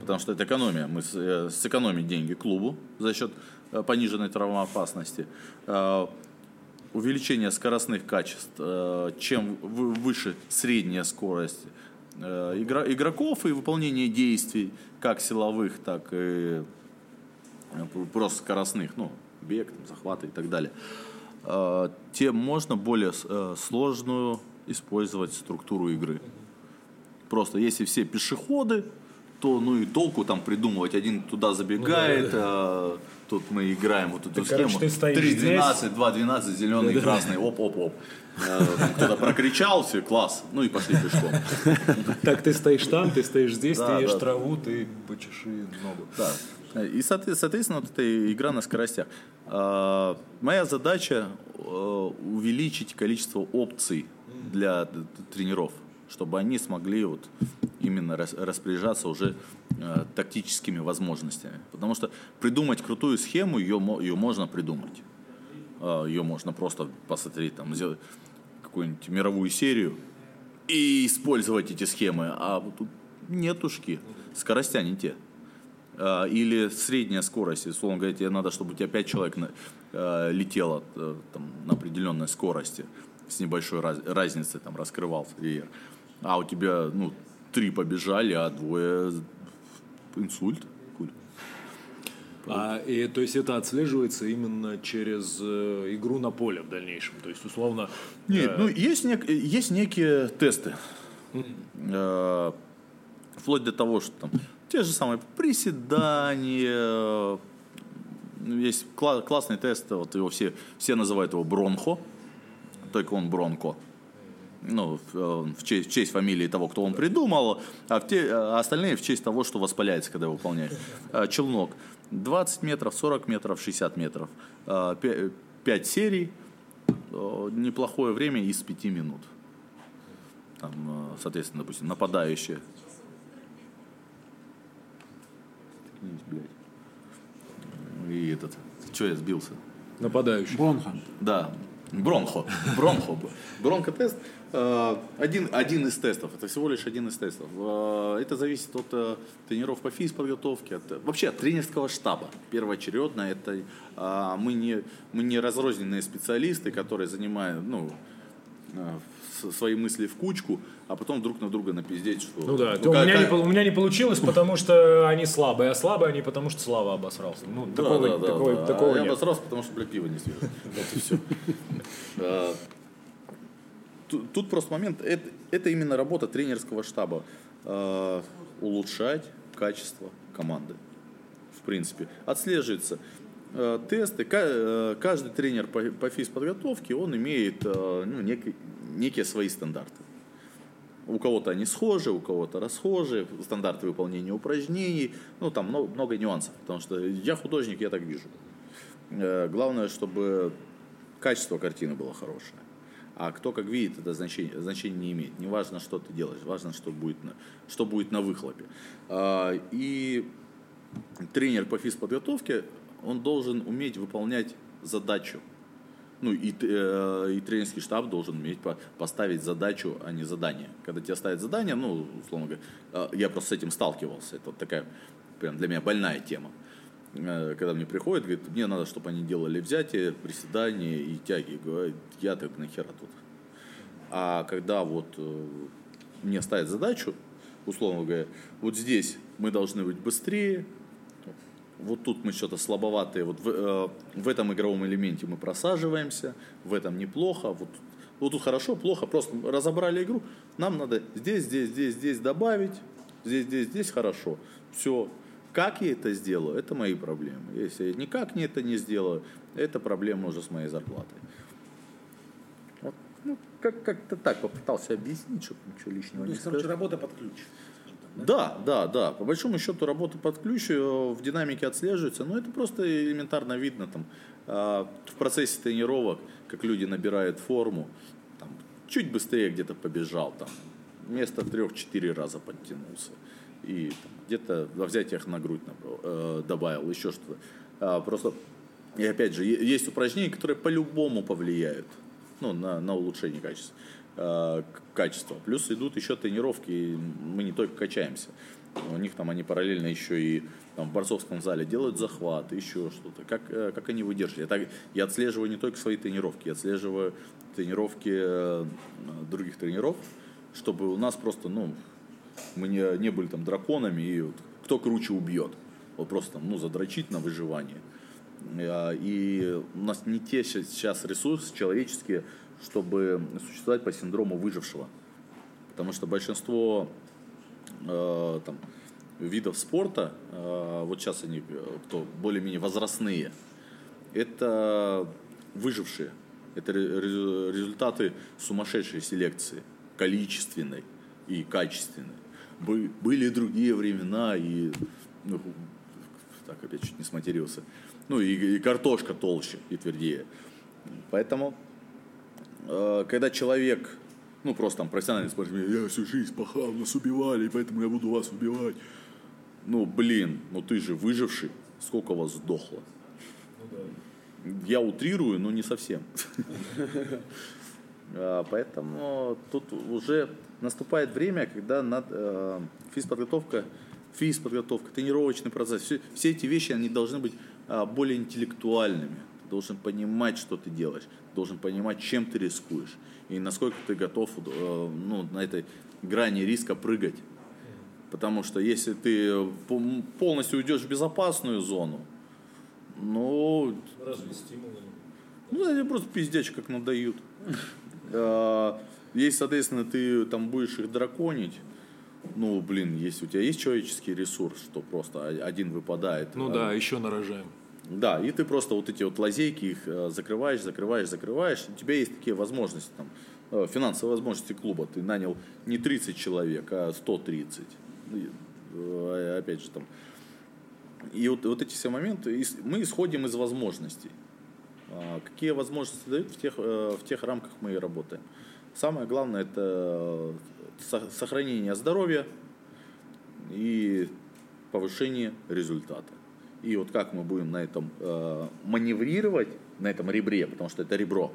потому что это экономия. Мы э, сэкономим деньги клубу за счет э, пониженной травмоопасности. Э, Увеличение скоростных качеств. Чем вы- выше средняя скорость игроков и выполнение действий, как силовых, так и просто скоростных, ну, бег, там, захваты и так далее, э, тем можно более э, сложную использовать структуру игры. Просто если все пешеходы, то ну и толку там придумывать. Один туда забегает, э, тут мы играем вот эту Ты, схему. короче, ты стоишь 3-12, 2-12, зеленый, красный, оп-оп-оп. Э, Кто-то прокричал, все, класс, ну и пошли пешком. Так ты стоишь там, ты стоишь здесь, Да, ты ешь да. траву, ты почеши ногу. Да. И, соотве- соответственно, вот эта игра на скоростях. А, Моя задача э, увеличить количество опций для тренеров, чтобы они смогли вот именно рас- распоряжаться уже э, тактическими возможностями. Потому что придумать крутую схему, ее, ее можно придумать. А, Ее можно просто посмотреть, там, сделать какую-нибудь мировую серию и использовать эти схемы. А тут нетушки, скоростя не те. А, Или средняя скорость, условно говоря, тебе надо, чтобы у тебя 5 человек э, летело э, там, на определенной скорости с небольшой раз- разницей, там, раскрывался веер. А у тебя, ну, три побежали, а двое инсульт. А, и, то есть это отслеживается именно через э, игру на поле в дальнейшем. То есть, условно, Нет, э, ну есть, нек- есть некие тесты. Э, Вплоть до того, что там те же самые приседания. Есть кла- классный тест, вот его все, все называют его бронхо, только он бронко. Ну, в, э, в честь, в честь фамилии того, кто он придумал, а, в те- а остальные в честь того, что воспаляется, когда его выполняешь. Э, Челнок. 20 метров, 40 метров, 60 метров. 5 серий, неплохое время из 5 минут. Там, соответственно, допустим, нападающие. Заткнись, блядь. И этот, что я сбился? нападающий. Бронха. Да, бронхо. Бронхо. Бронхотест. э, Один, один из тестов. Это всего лишь один из тестов. Э, Это зависит от э, тренеров по физподготовке, от, вообще от тренерского штаба. Первоочередно это мы не, мы не разрозненные специалисты, которые занимают, ну, свои мысли в кучку, а потом друг на друга напиздеть, что... Ну да, ну, у, меня не, как- пол- у меня не получилось, потому что они слабые, а слабые они потому что Слава обосрался. Ну, Да, такого, да, да, такого, да. такого А я нет. обосрался, потому что, блядь, пиво не свежее. Вот и все. А, Тут просто момент, это, именно работа тренерского штаба. А, Улучшать качество команды. В принципе. Отслеживается э, тесты. Э, Каждый тренер по, по физподготовке, он имеет ну, некий- некие свои стандарты. У кого-то они схожи, у кого-то расхожи, стандарты выполнения упражнений, ну там много, много нюансов, потому что я художник, я так вижу. Э, Главное, чтобы качество картины было хорошее. А кто как видит, это значение, значения не имеет. Не важно, что ты делаешь, важно, что будет на, что будет на выхлопе. А, И тренер по физподготовке, он должен уметь выполнять задачу. Ну и, э, и тренерский штаб должен уметь по- поставить задачу, а не задание. Когда тебе ставят задание, ну, условно говоря, э, я просто с этим сталкивался. Это вот такая прям для меня больная тема. Э, Когда мне приходят, говорят, мне надо, чтобы они делали взятие, приседания и тяги. Говорю, я так нахера тут. А когда вот э, мне ставят задачу, условно говоря, вот здесь мы должны быть быстрее, вот тут мы что-то слабоватые, вот в, э, в этом игровом элементе мы просаживаемся, в этом неплохо, вот, вот тут хорошо, плохо, просто разобрали игру, нам надо здесь, здесь, здесь, здесь добавить, здесь, здесь, здесь хорошо, все. Как я это сделаю, это мои проблемы. Если я никак не это не сделаю, это проблема уже с моей зарплатой. Вот, ну, как- как-то так попытался объяснить, чтобы ничего лишнего То не есть, сказать. короче, работа под ключ. Да, да, да. По большому счету работа под ключ э, в динамике отслеживается, но это просто элементарно видно там а, в процессе тренировок, как люди набирают форму, там, чуть быстрее где-то побежал, там, вместо трех-четыре раза подтянулся. И там, где-то во взятиях на грудь набрал, э, добавил, еще что-то. А, просто, и опять же, есть упражнения, которые по-любому повлияют ну, на, на улучшение качества, э, качества. Плюс идут еще тренировки, мы не только качаемся. У них там они параллельно еще и там, в борцовском зале делают захват, еще что-то. Как, э, как они выдерживают. Я, так, я отслеживаю не только свои тренировки, я отслеживаю тренировки э, других тренеров, чтобы у нас просто, ну, мы не, не были там драконами, и вот кто круче убьет. Вот просто ну, задрочить на выживание. И у нас не те сейчас ресурсы человеческие, чтобы существовать по синдрому выжившего. Потому что большинство э, там, видов спорта, э, вот сейчас они, э, кто более-менее возрастные, это выжившие. Это ре- ре- результаты сумасшедшей селекции, количественной и качественной. Бы- Были другие времена, и ну, так опять чуть не сматерился. Ну и, и картошка толще и твердее. Поэтому, когда человек, ну просто там профессиональный спортсмен, я всю жизнь пахал, нас убивали, поэтому я буду вас убивать. Ну блин, ну ты же выживший, сколько вас сдохло? Я утрирую, но не совсем. А, Поэтому тут уже наступает время, когда э, физподготовка, физподготовка, тренировочный процесс, все, все эти вещи, они должны быть а, более интеллектуальными. Должен понимать, что ты делаешь, должен понимать, чем ты рискуешь и насколько ты готов э, ну, на этой грани риска прыгать. Потому что если ты полностью уйдешь в безопасную зону, ну, Разве стимулы? ну, они просто пиздячь как надают. А, Если, соответственно, ты там будешь их драконить, ну, блин, если у тебя есть человеческий ресурс, что просто один выпадает. Ну а, да, еще нарожаем. Да, и ты просто вот эти вот лазейки их э, закрываешь, закрываешь, закрываешь. У тебя есть такие возможности, там, э, финансовые возможности клуба. Ты нанял не 30 человек, а 130. Ну, и, э, Опять же, там. И вот, вот эти все моменты, мы исходим из возможностей. А, Какие возможности дают, в тех, в тех рамках мы и работаем. Самое главное это со- сохранение здоровья и повышение результата. И вот как мы будем на этом э, маневрировать, на этом ребре, потому что это ребро,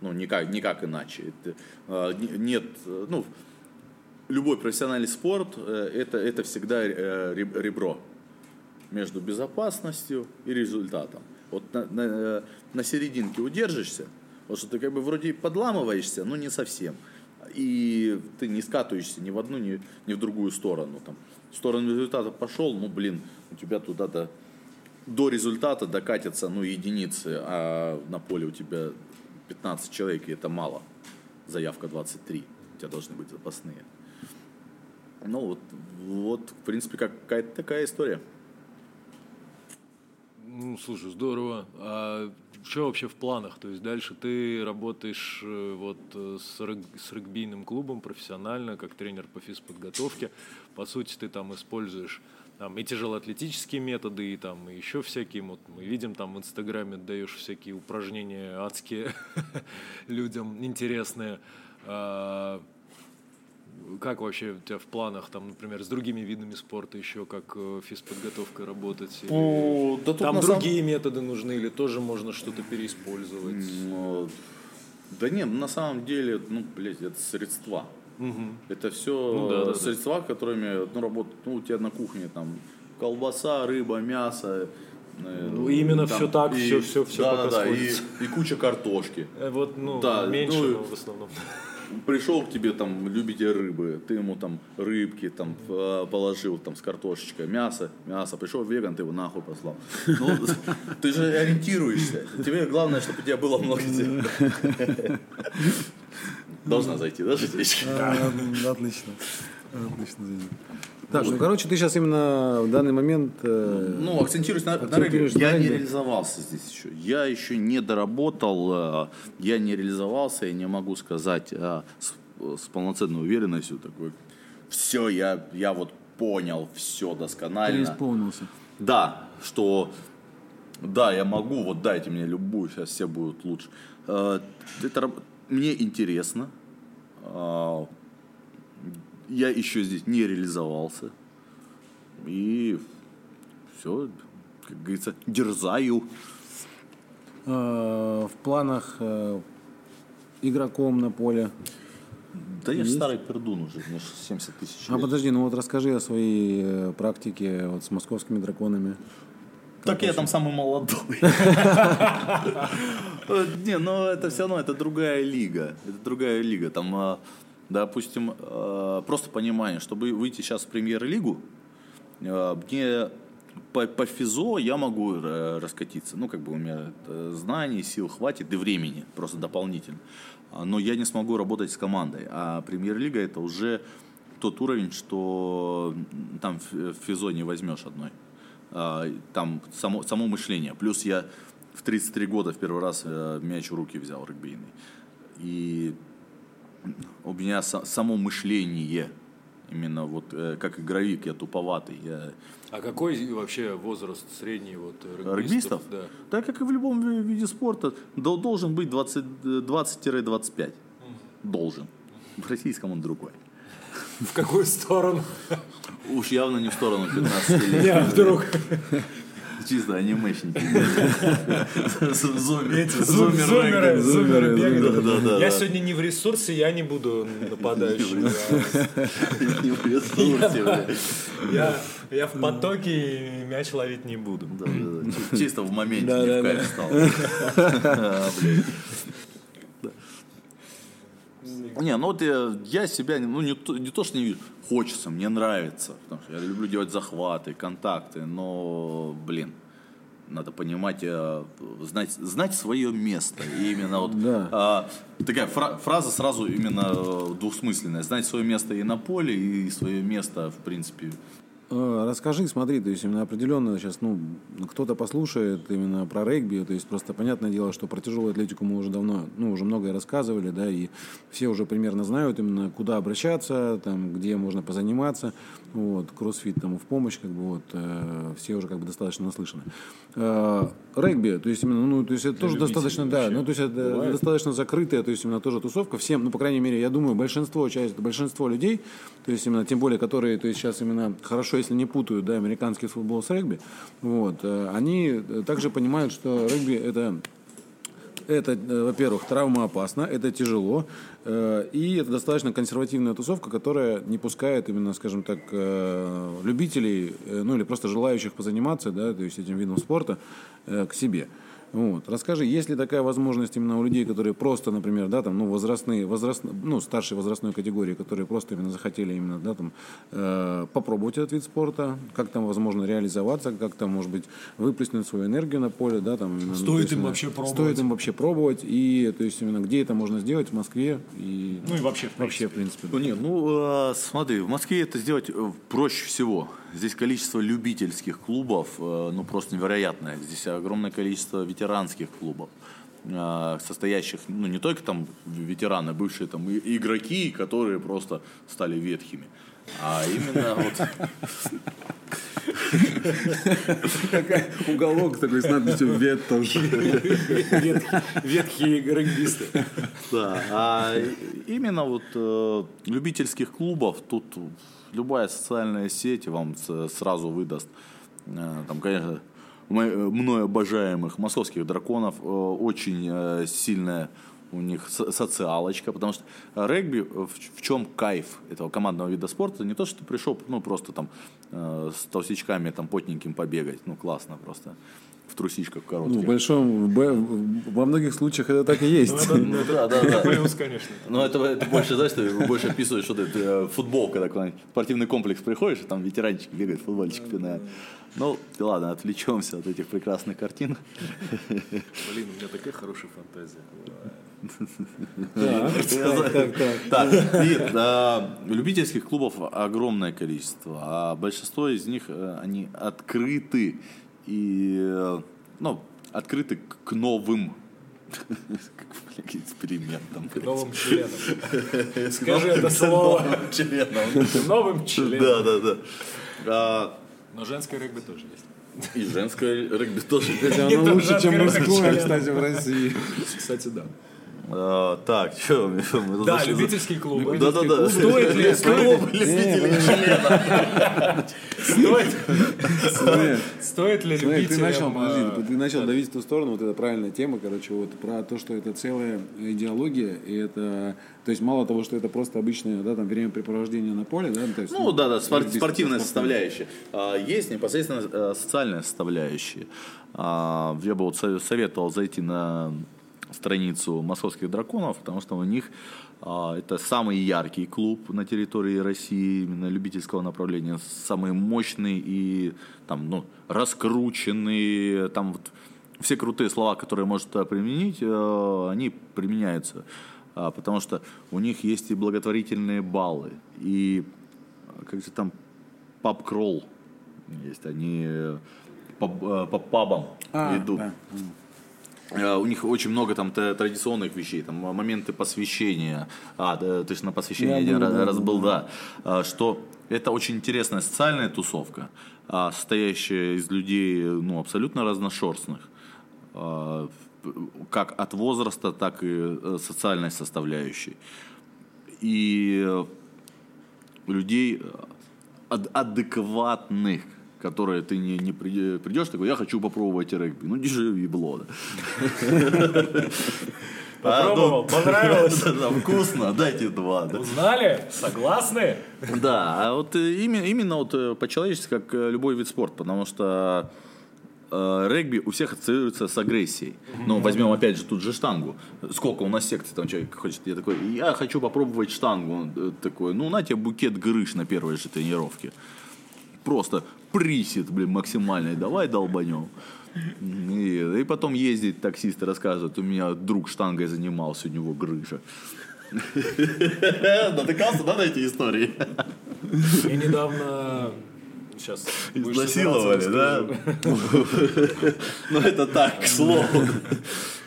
ну никак, никак иначе. Это, э, не- нет, э, ну, любой профессиональный спорт э, это, это всегда э, реб- ребро между безопасностью и результатом. Вот на, на, э, на серединке удержишься, потому что ты как бы вроде подламываешься, но не совсем. И ты не скатываешься ни в одну, ни, ни в другую сторону. Там, в сторону результата пошел, ну блин, у тебя туда-то до результата докатятся ну, единицы, а на поле у тебя 15 человек, и это мало. Заявка 23. У тебя должны быть запасные. Ну вот, вот в принципе, как- какая-то такая история. Ну, слушай, здорово. А что вообще в планах? То есть дальше ты работаешь э, вот э, с, рэг- с регбийным клубом профессионально, как тренер по физподготовке. По сути, ты там используешь там, и тяжелоатлетические методы, и там и еще всякие. Вот мы видим там в Инстаграме даешь всякие упражнения адские людям интересные. А, как вообще у тебя в планах, там, например, с другими видами спорта еще как э, физподготовкой работать? Или О, да там на самом- другие методы нужны или тоже можно что-то переиспользовать? Ну, Да нет, на самом деле, ну, блядь, это средства. Это все Ну да, да, да. средства, которыми ну, работают, ну, у тебя на кухне там колбаса, рыба, мясо. э, Ну, именно всё так, всё- всё- всё да, пока да, да, и, и куча картошки. Э, Вот, ну, Да, меньше, ну, в основном. Пришел к тебе там любитель рыбы, ты ему там рыбки там э, положил там с картошечкой, мясо, мясо. Пришел веган, ты его нахуй послал. Ну, ты же ориентируешься. Тебе главное, чтобы у тебя было много дел. Должна зайти, да, житечка? А, Отлично. Отлично. Зайдет. Так, ну, короче, ты сейчас именно в данный момент... э, Ну, акцентируюсь на, на регби. Акцентируешь на Я не реализовался здесь еще. Я еще не доработал, э, я не реализовался, я не могу сказать э, с, с полноценной уверенностью такой. Все, я, я вот понял все досконально. Преисполнился. Да, что да, я могу, вот дайте мне любую, сейчас все будут лучше. Э, раб- мне интересно. А, Я еще здесь не реализовался. И все, как говорится, дерзаю. Э, В планах э, игроком на поле. Да я старый пердун уже, мне ж 70 тысяч А подожди, ну вот расскажи о своей э, практике вот с московскими драконами. Так я там самый молодой. Не, ну это все равно, это другая лига. Это другая лига. Там, а, допустим, а, просто понимание, чтобы выйти сейчас в премьер-лигу, мне по, по физо я могу э, раскатиться. Ну, как бы у меня э, знаний, сил хватит и времени просто дополнительно. А, Но я не смогу работать с командой. А премьер-лига это уже тот уровень, что там в физо не возьмешь одной. А, там само, само мышление. Плюс я в 33 года в первый раз э, мяч в руки взял регбийный. И у меня само мышление, именно вот э, как игровик, я туповатый. Я... А какой вообще возраст средний вот регбистов? регбистов? Да. да, как и в любом виде спорта, должен быть 20-25. Должен. В российском он другой. В какую сторону? Уж явно не в сторону 15 лет. Не, вдруг. Чисто анимешники. Зумеры. Зумеры бегают. Я сегодня не в ресурсе, я не буду нападающим. Не в ресурсе. Я в потоке и мяч ловить не буду. Чисто в моменте не в кайф стал. Не, ну вот я, я себя ну, не, то, не то, что не вижу, хочется, мне нравится, потому что я люблю делать захваты, контакты, но, блин, надо понимать, э, знать, знать свое место. И именно вот да. а, такая фра- фраза сразу именно э, двухсмысленная. Знать свое место и на поле, и свое место, в принципе, расскажи, смотри, то есть именно определенно сейчас, ну, кто-то послушает именно про регби, то есть просто понятное дело, что про тяжелую атлетику мы уже давно, ну, уже многое рассказывали, да, и все уже примерно знают именно куда обращаться, там, где можно позаниматься, вот, кроссфит тому в помощь, как бы вот, э, все уже как бы достаточно наслышаны. Э, регби, то есть именно, ну, то есть это тоже достаточно, да, ну, то есть это бывает. достаточно закрытая, то есть именно тоже тусовка, всем, ну, по крайней мере, я думаю, большинство, часть, большинство людей, то есть именно, тем более, которые, то есть сейчас именно хорошо если не путают, да, американский футбол с регби, вот, э, они также понимают, что регби это это, э, во-первых, травмоопасно, это тяжело, э, и это достаточно консервативная тусовка, которая не пускает именно, скажем так, любителей, ну или просто желающих позаниматься, да, то есть этим видом спорта к себе. Вот. Расскажи, есть ли такая возможность именно у людей, которые просто, например, да, там, ну, возрастные, возраст, ну, старшей возрастной категории, которые просто именно захотели именно, да, там, э, попробовать этот вид спорта, как там возможно реализоваться, как там, может быть, выплеснуть свою энергию на поле, да, там. Стоит ну, есть, им именно, вообще пробовать. Стоит им вообще пробовать, и, то есть, именно, где это можно сделать, в Москве, и... Ну, и вообще, в Вообще, в принципе. Ну, нет, ну, э, смотри, в Москве это сделать э, проще всего. Здесь количество любительских клубов, э, ну, просто невероятное. Здесь огромное количество ветеранских клубов э, состоящих, ну, не только там ветераны, бывшие там игроки, которые просто стали ветхими, а именно вот... Уголок такой с надписью «Вет» тоже. Ветхие регбисты. Да, а именно вот э, любительских клубов тут любая социальная сеть вам сразу выдаст. Э, там, конечно, мной обожаемых московских драконов э, очень э, сильная у них социалочка, потому что регби, в чем кайф этого командного вида спорта, не то, что ты пришел, ну, просто там с толстячками там потненьким побегать, ну, классно просто в трусичках коротких. Ну, в большом, во многих случаях это так и есть. Ну, ну да, да, да. Плюс, конечно. Но это, это больше, знаешь, ты больше описываешь, что ты э, футбол, когда в спортивный комплекс приходишь, и там ветеранчики бегают, футбольчик пинают. Ну, ладно, отвлечемся от этих прекрасных картин. Блин, у меня такая хорошая фантазия. Так. И любительских клубов огромное количество, а большинство из них, э, они открыты и, ну, открыты к новым экспериментам. К новым членам. Скажи это слово. Новым членам. Новым членам. Да, да, да. А, Но женское регби тоже есть. И женское регби тоже есть. Оно лучше, чем мужское, кстати, в России. Кстати, да. А, так, что мы Да, любительские клубы. Да, да, да. Стоит ли клуб любителей Стоит. Стоит ли любителям... Ты начал, подожди, ты начал давить в ту сторону, вот это правильная тема, короче, вот про то, что это целая идеология, и это то есть мало того, что это просто обычное да, там, времяпрепровождение на поле, да, то есть, ну, ну да, да, спор- спортивная составляющая. А, есть непосредственно э, социальная составляющая. А, я бы вот советовал зайти на страницу московских драконов, потому что у них а, это самый яркий клуб на территории России, именно любительского направления, самый мощный и там, ну, раскрученный, там вот все крутые слова, которые может применить, э, они применяются, а, потому что у них есть и благотворительные баллы, и как же там, паб-кролл есть, они э, по, э, по пабам А, идут. да. Э, У них очень много там традиционных вещей, там моменты посвящения. А, да, то есть на посвящении Я был, да, раз был, да. А, Что это очень интересная социальная тусовка, а, состоящая из людей ну, абсолютно разношерстных. П- Как от возраста, так и э, социальной составляющей. И э, людей э, ад- адекватных, которые ты не, не приде- придешь, такой, я хочу попробовать регби. Ну, держи ебло. Попробовал? Понравилось? Да, да, Вкусно, дайте два. Узнали? Согласны? Да, а вот э, именно, вот э, по-человечески, как э, любой вид спорта, потому что регби у всех ассоциируется с агрессией. Ну, возьмем опять же тут же штангу. Сколько у нас секций там человек хочет, я такой, я хочу попробовать штангу. Он такой, ну, на тебе букет грыж на первой же тренировке. Просто присед, блин, максимальный, давай долбанем. И, и потом ездить таксисты рассказывают, у меня друг штангой занимался, у него грыжа. Натыкался, да, на эти истории? Я недавно... Сейчас. Изнасиловали, да? Ну, это так, к слову.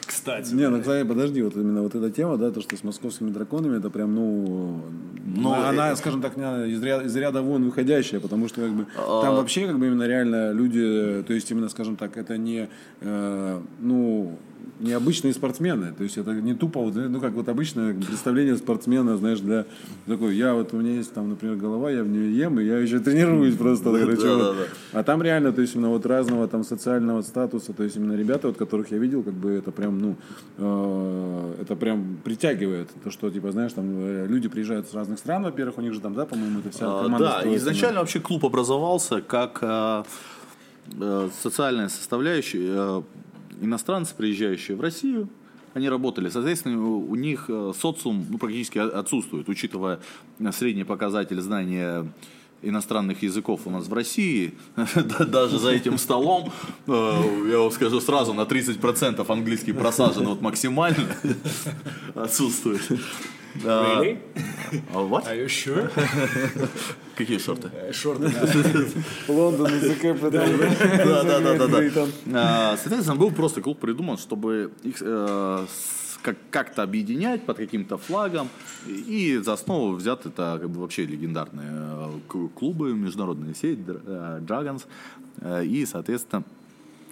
Кстати. Не, ну, кстати, подожди, вот именно вот эта тема, да, то, что с московскими драконами, это прям, ну, Ну, она, э, скажем так, из ряда, из ряда вон выходящая, потому что, как бы, А. там вообще, как бы, именно реально люди, то есть, именно, скажем так, это не, э, ну, необычные спортсмены, то есть, это не тупо, вот, ну, как вот обычное представление спортсмена, знаешь, для такой, я вот, у меня есть там, например, голова, я в нее ем, и я еще тренируюсь просто, короче, Да, вот. да, да. А там реально, то есть именно вот разного там социального статуса, то есть именно ребята, вот которых я видел, как бы это прям, ну, э, это прям притягивает. То, что, типа, знаешь, там э, люди приезжают с разных стран, во-первых, у них же там, да, по-моему, это вся А, команда Да, строится, изначально вообще клуб образовался как э, э, социальная составляющая. Иностранцы, приезжающие в Россию, они работали. Соответственно, у них э, социум ну, практически отсутствует, учитывая э, средний показатель знания иностранных языков у нас в России, да- даже за этим столом, э, я вам скажу сразу, на 30% английский просажен вот максимально отсутствует. А, Really? а what? Are you sure? Какие шорты? Шорты. Лондон, ЗК, Да, да, да, да, да. А, Соответственно, был просто клуб придуман, чтобы их э, как-то объединять под каким-то флагом. И за основу взят это как бы вообще легендарные э, клубы, международная сеть э, Dragons. Э, И, соответственно,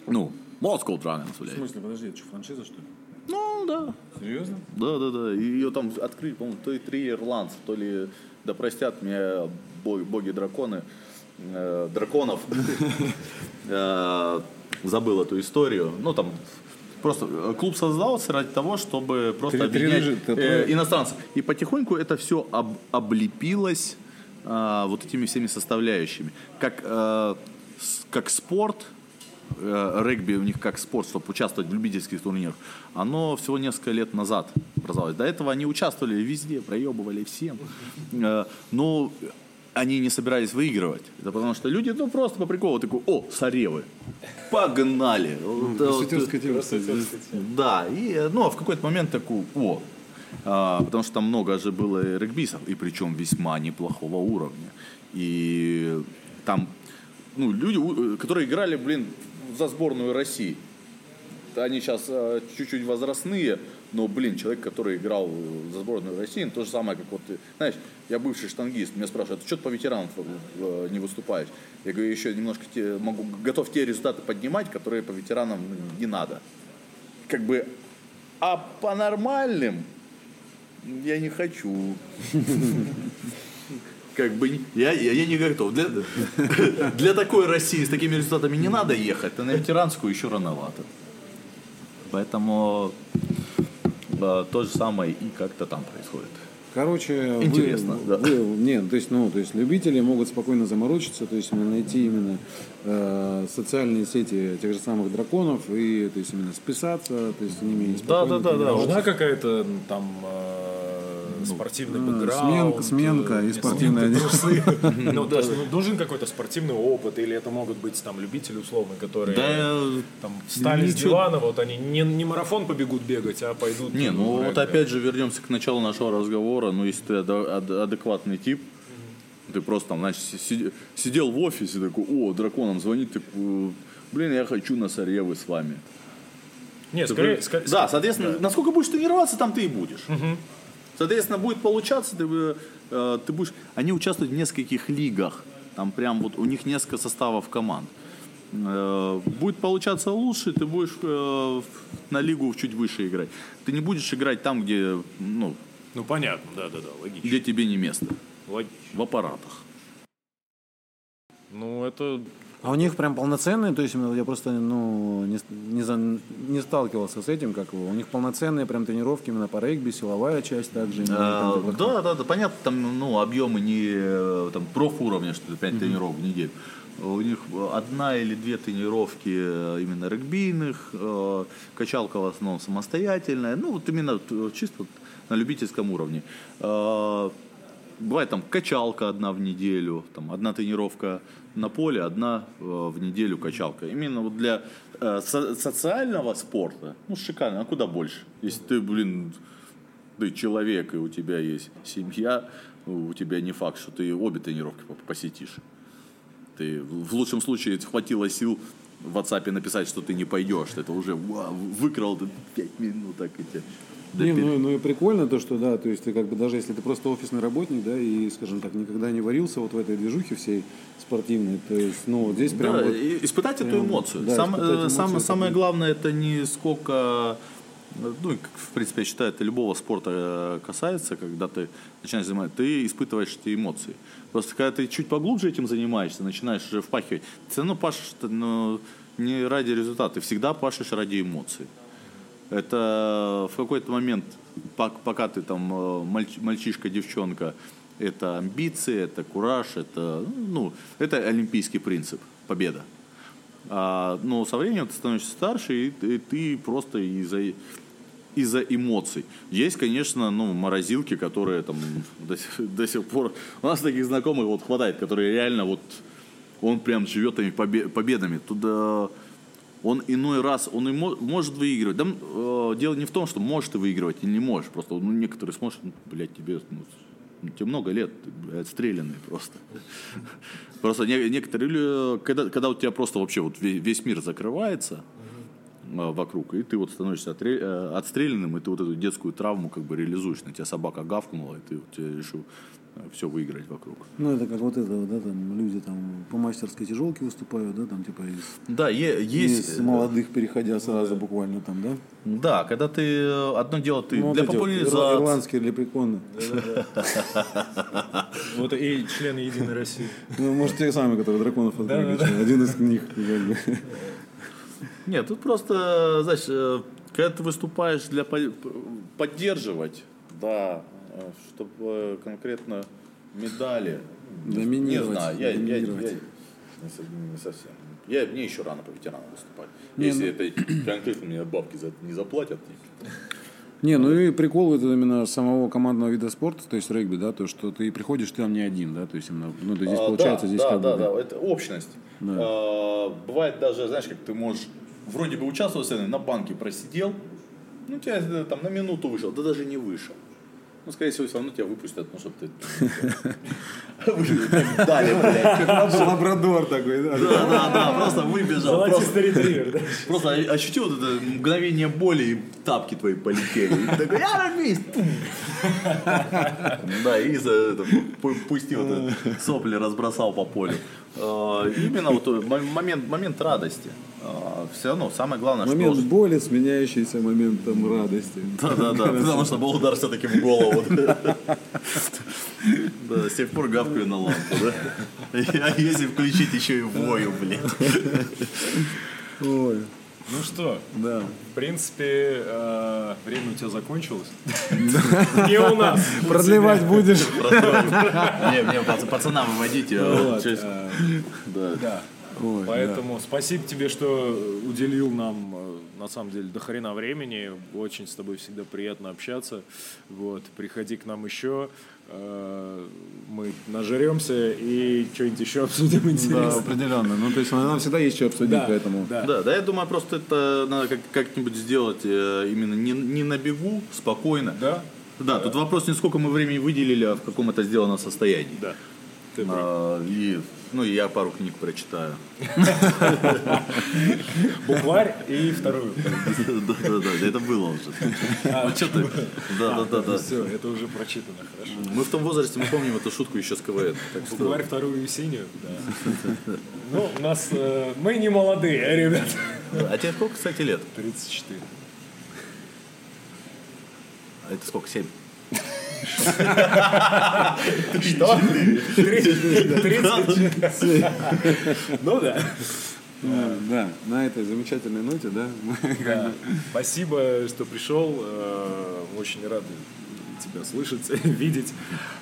ну, Moscow Dragons, В блядь. смысле, подожди, это что, франшиза, что ли? Ну, да. Серьезно? Да, да, да. И ее там открыли, по-моему, то ли три ирландца, то ли, да простят меня боги, боги-драконы, э, драконов. Э, Забыл эту историю. Ну, там просто э, клуб создался ради того, чтобы просто объединять э, иностранцев. И потихоньку это все облепилось вот этими всеми составляющими. Как, э, с- как спорт, регби у них как спорт, чтобы участвовать в любительских турнирах, оно всего несколько лет назад образовалось. До этого они участвовали везде, проебывали всем. Э, но они не собирались выигрывать. Это потому что люди, ну, просто по приколу такой, о, саревы, погнали. Э, кстати. да, и, э, ну, а в какой-то момент такой, о, а, потому что там много же было и регбистов, и причем весьма неплохого уровня. И там, ну, люди, э, которые играли, блин, за сборную России. Они сейчас чуть-чуть возрастные, но, блин, человек, который играл за сборную России, то же самое, как вот ты. Знаешь, я бывший штангист, меня спрашивают, что ты по ветеранам э, не выступаешь? Я говорю, еще немножко те, могу, готов те результаты поднимать, которые по ветеранам не надо. Как бы, а по нормальным я не хочу. Как бы я, я, я не готов. Для, для такой России с такими результатами не надо ехать, а на ветеранскую еще рановато. Поэтому э, то же самое и как-то там происходит. Короче, вы- Интересно, да. вы- нет, то есть, ну, то есть любители могут спокойно заморочиться, то есть именно найти именно э, социальные сети тех же самых драконов и то есть именно списаться, то есть с ними да, да, да. тренироваться. Нужна какая-то там э, спортивный э, бэкграунд. сменка- сменка э, и спортивная трусы. Ну, то есть, ну, нужен какой-то спортивный опыт, или это могут быть там любители условно, которые Да, там встали с дивана, вот они не, не марафон побегут бегать, а пойдут. Не, ну вот опять же вернемся к началу нашего разговора. Ну, если ты адекватный тип, ты ты просто там, значит, си- сидел в офисе, такой, о, драконам звонит, такой, блин, я хочу на Саревы с вами. Нет, скорее, ска- Да, соответственно, насколько будешь тренироваться, там ты и будешь. Соответственно, будет получаться, ты, э, ты будешь... Они участвуют в нескольких лигах. Там прям вот у них несколько составов команд. Э, Будет получаться лучше, ты будешь э, на лигу чуть выше играть. Ты не будешь играть там, где, ну, Ну, понятно, да-да-да, логично. где тебе не место. Логично. В аппаратах. Ну, это... А у них прям полноценные, то есть именно я просто ну, не, не, за- не сталкивался с этим, как его. У них полноценные прям тренировки именно по регби, силовая часть также. именно, А, Да, да, да, понятно, там, ну, объемы не э, там, профуровня, что ли, 5 тренировок в неделю. У них одна или две тренировки э, именно регбийных, э, качалка в основном самостоятельная, ну, вот именно чисто на любительском уровне. Э, Бывает там качалка одна в неделю, там одна тренировка на поле, одна э, в неделю качалка. Именно вот для э, со- социального спорта, ну, шикарно, а куда больше? Если ты, блин, ты человек, и у тебя есть семья, у тебя не факт, что ты обе тренировки по- посетишь. Ты в лучшем случае хватило сил в WhatsApp написать, что ты не пойдешь. Это уже вау, выкрал ты 5 минут, так и тебе. Не, ну, ну и прикольно то, что да, то есть ты как бы даже если ты просто офисный работник, да, и, скажем так, никогда не варился вот в этой движухе всей спортивной, то есть, ну, вот здесь прям Да, вот... испытать эту прям, эмоцию. да, Сам- испытать э, эмоцию, самое, это самое главное это не сколько, ну, в принципе, я считаю, это любого спорта э, касается, когда ты начинаешь заниматься, ты испытываешь эти эмоции. Просто когда ты чуть поглубже этим занимаешься, начинаешь уже впахивать, ты все равно пашешь ну, не ради результата, ты всегда пашешь ради эмоций. Это в какой-то момент, пок- пока ты там э, мальч- мальчишка, девчонка, это амбиции, это кураж, это, ну, это олимпийский принцип, победа. А, но со временем ты становишься старше, и, и ты просто из-за из-за эмоций. Есть, конечно, ну, морозилки, которые там до, до сих пор... У нас таких знакомых вот хватает, которые реально вот... Он прям живет этими побе- победами. Туда он иной раз, он и мо- может выигрывать. Да, э, дело не в том, что можешь ты выигрывать или не можешь. Просто ну, некоторые смотрят, ну, блядь, тебе, ну, ну, тебе много лет, ты, блядь, отстрелянный просто. Просто не- некоторые, лю- когда, когда у тебя просто вообще вот ве- весь мир закрывается э, вокруг, и ты вот становишься э, отстрелянным, и ты вот эту детскую травму как бы реализуешь. На тебя собака гавкнула, и ты тебе решил все выиграть вокруг. Ну, это как вот это, вот, да, там люди там по мастерской тяжелке выступают, да, там типа из, Да, е- есть... из молодых переходя сразу буквально там, да? Да, когда ты э, одно дело ты Ну, вот для вот популяризации. ир- ирландские лепреконы. Вот и члены Единой России. Ну, может, те самые, которые драконов открыли. Один из них. Нет, тут просто, знаешь, э, когда ты выступаешь для по- поддерживать, да, чтобы конкретно медали. Не Доминировать, знаю, я, я, я, доминировать. не, со- не совсем. Я, мне еще рано по ветеранам выступать. Не, Если ну- это конкретно мне бабки за, не заплатят. Не, ну и прикол это именно самого командного вида спорта, то есть регби, да, то, что ты приходишь, ты там не один, да, то есть именно, ну, то здесь А, получается, да, здесь да, как да, бы... да, это общность. А, бывает даже, знаешь, как ты можешь вроде бы участвовать на банке просидел, ну тебя э, там на минуту вышел, да даже не вышел. Ну, скорее всего, все равно тебя выпустят, ну, чтобы ты... Дали, блядь. Лабрадор такой, да. Да, да, да, просто выбежал. Просто, ретривер, просто ощутил вот это мгновение боли, и тапки твои полетели. И такой, я рогвист! Да, и за пустил сопли, разбросал по полю. А, Именно вот момент, момент радости. Все равно, самое главное, Момент что... боли, сменяющийся моментом радости. Да, да, да, потому что был удар все-таки в голову. Да, с тех пор гавкаю на лампу, да? А если включить еще и вою, блин. Ой, Ну что, да. в принципе, э, время у тебя закончилось. Не у нас. Продлевать будешь? Не, мне пац- пацана выводите. а, через- Да. Да. Ой, Поэтому спасибо тебе, что уделил нам, э, на самом деле, до хрена времени. Очень с тобой всегда приятно общаться. Вот. Приходи к нам еще. Э, Мы нажеремся и что-нибудь еще обсудим Да, интересно. определенно. Ну, то есть нам всегда есть что обсудить, поэтому... да. Да, да, я думаю, просто это надо как- как-нибудь сделать э, именно не, не на бегу, спокойно. Да? Да, тут вопрос не сколько мы времени выделили, а в каком это сделано состоянии. Да. А, И, ну, и я пару книг прочитаю. Букварь и вторую. Да-да-да, это было уже. Ну, что ты? Да-да-да. Все, это уже прочитано, хорошо. Мы в том возрасте, мы помним эту шутку еще с КВН. Букварь вторую и синюю, да. Ну, у нас... э, Мы не молодые, ребят. А тебе сколько, кстати, лет? 34. А это сколько, семь? Что? 30. Ну да. Ну, Да, на этой замечательной ноте, да, Спасибо, что пришел. Э, Очень рады тебя слышать, видеть.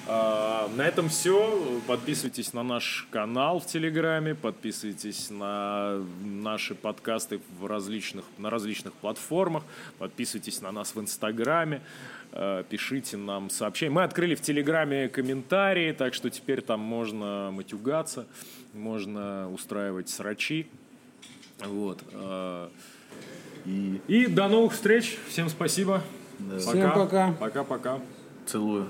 А, На этом все. Подписывайтесь на наш канал в Телеграме, подписывайтесь на наши подкасты в различных, на различных платформах, подписывайтесь на нас в Инстаграме, э, пишите нам сообщения. Мы открыли в Телеграме комментарии, так что теперь там можно матюгаться, можно устраивать срачи. Вот. э, И и до новых встреч. Всем спасибо. Всем пока. Пока-пока. целую.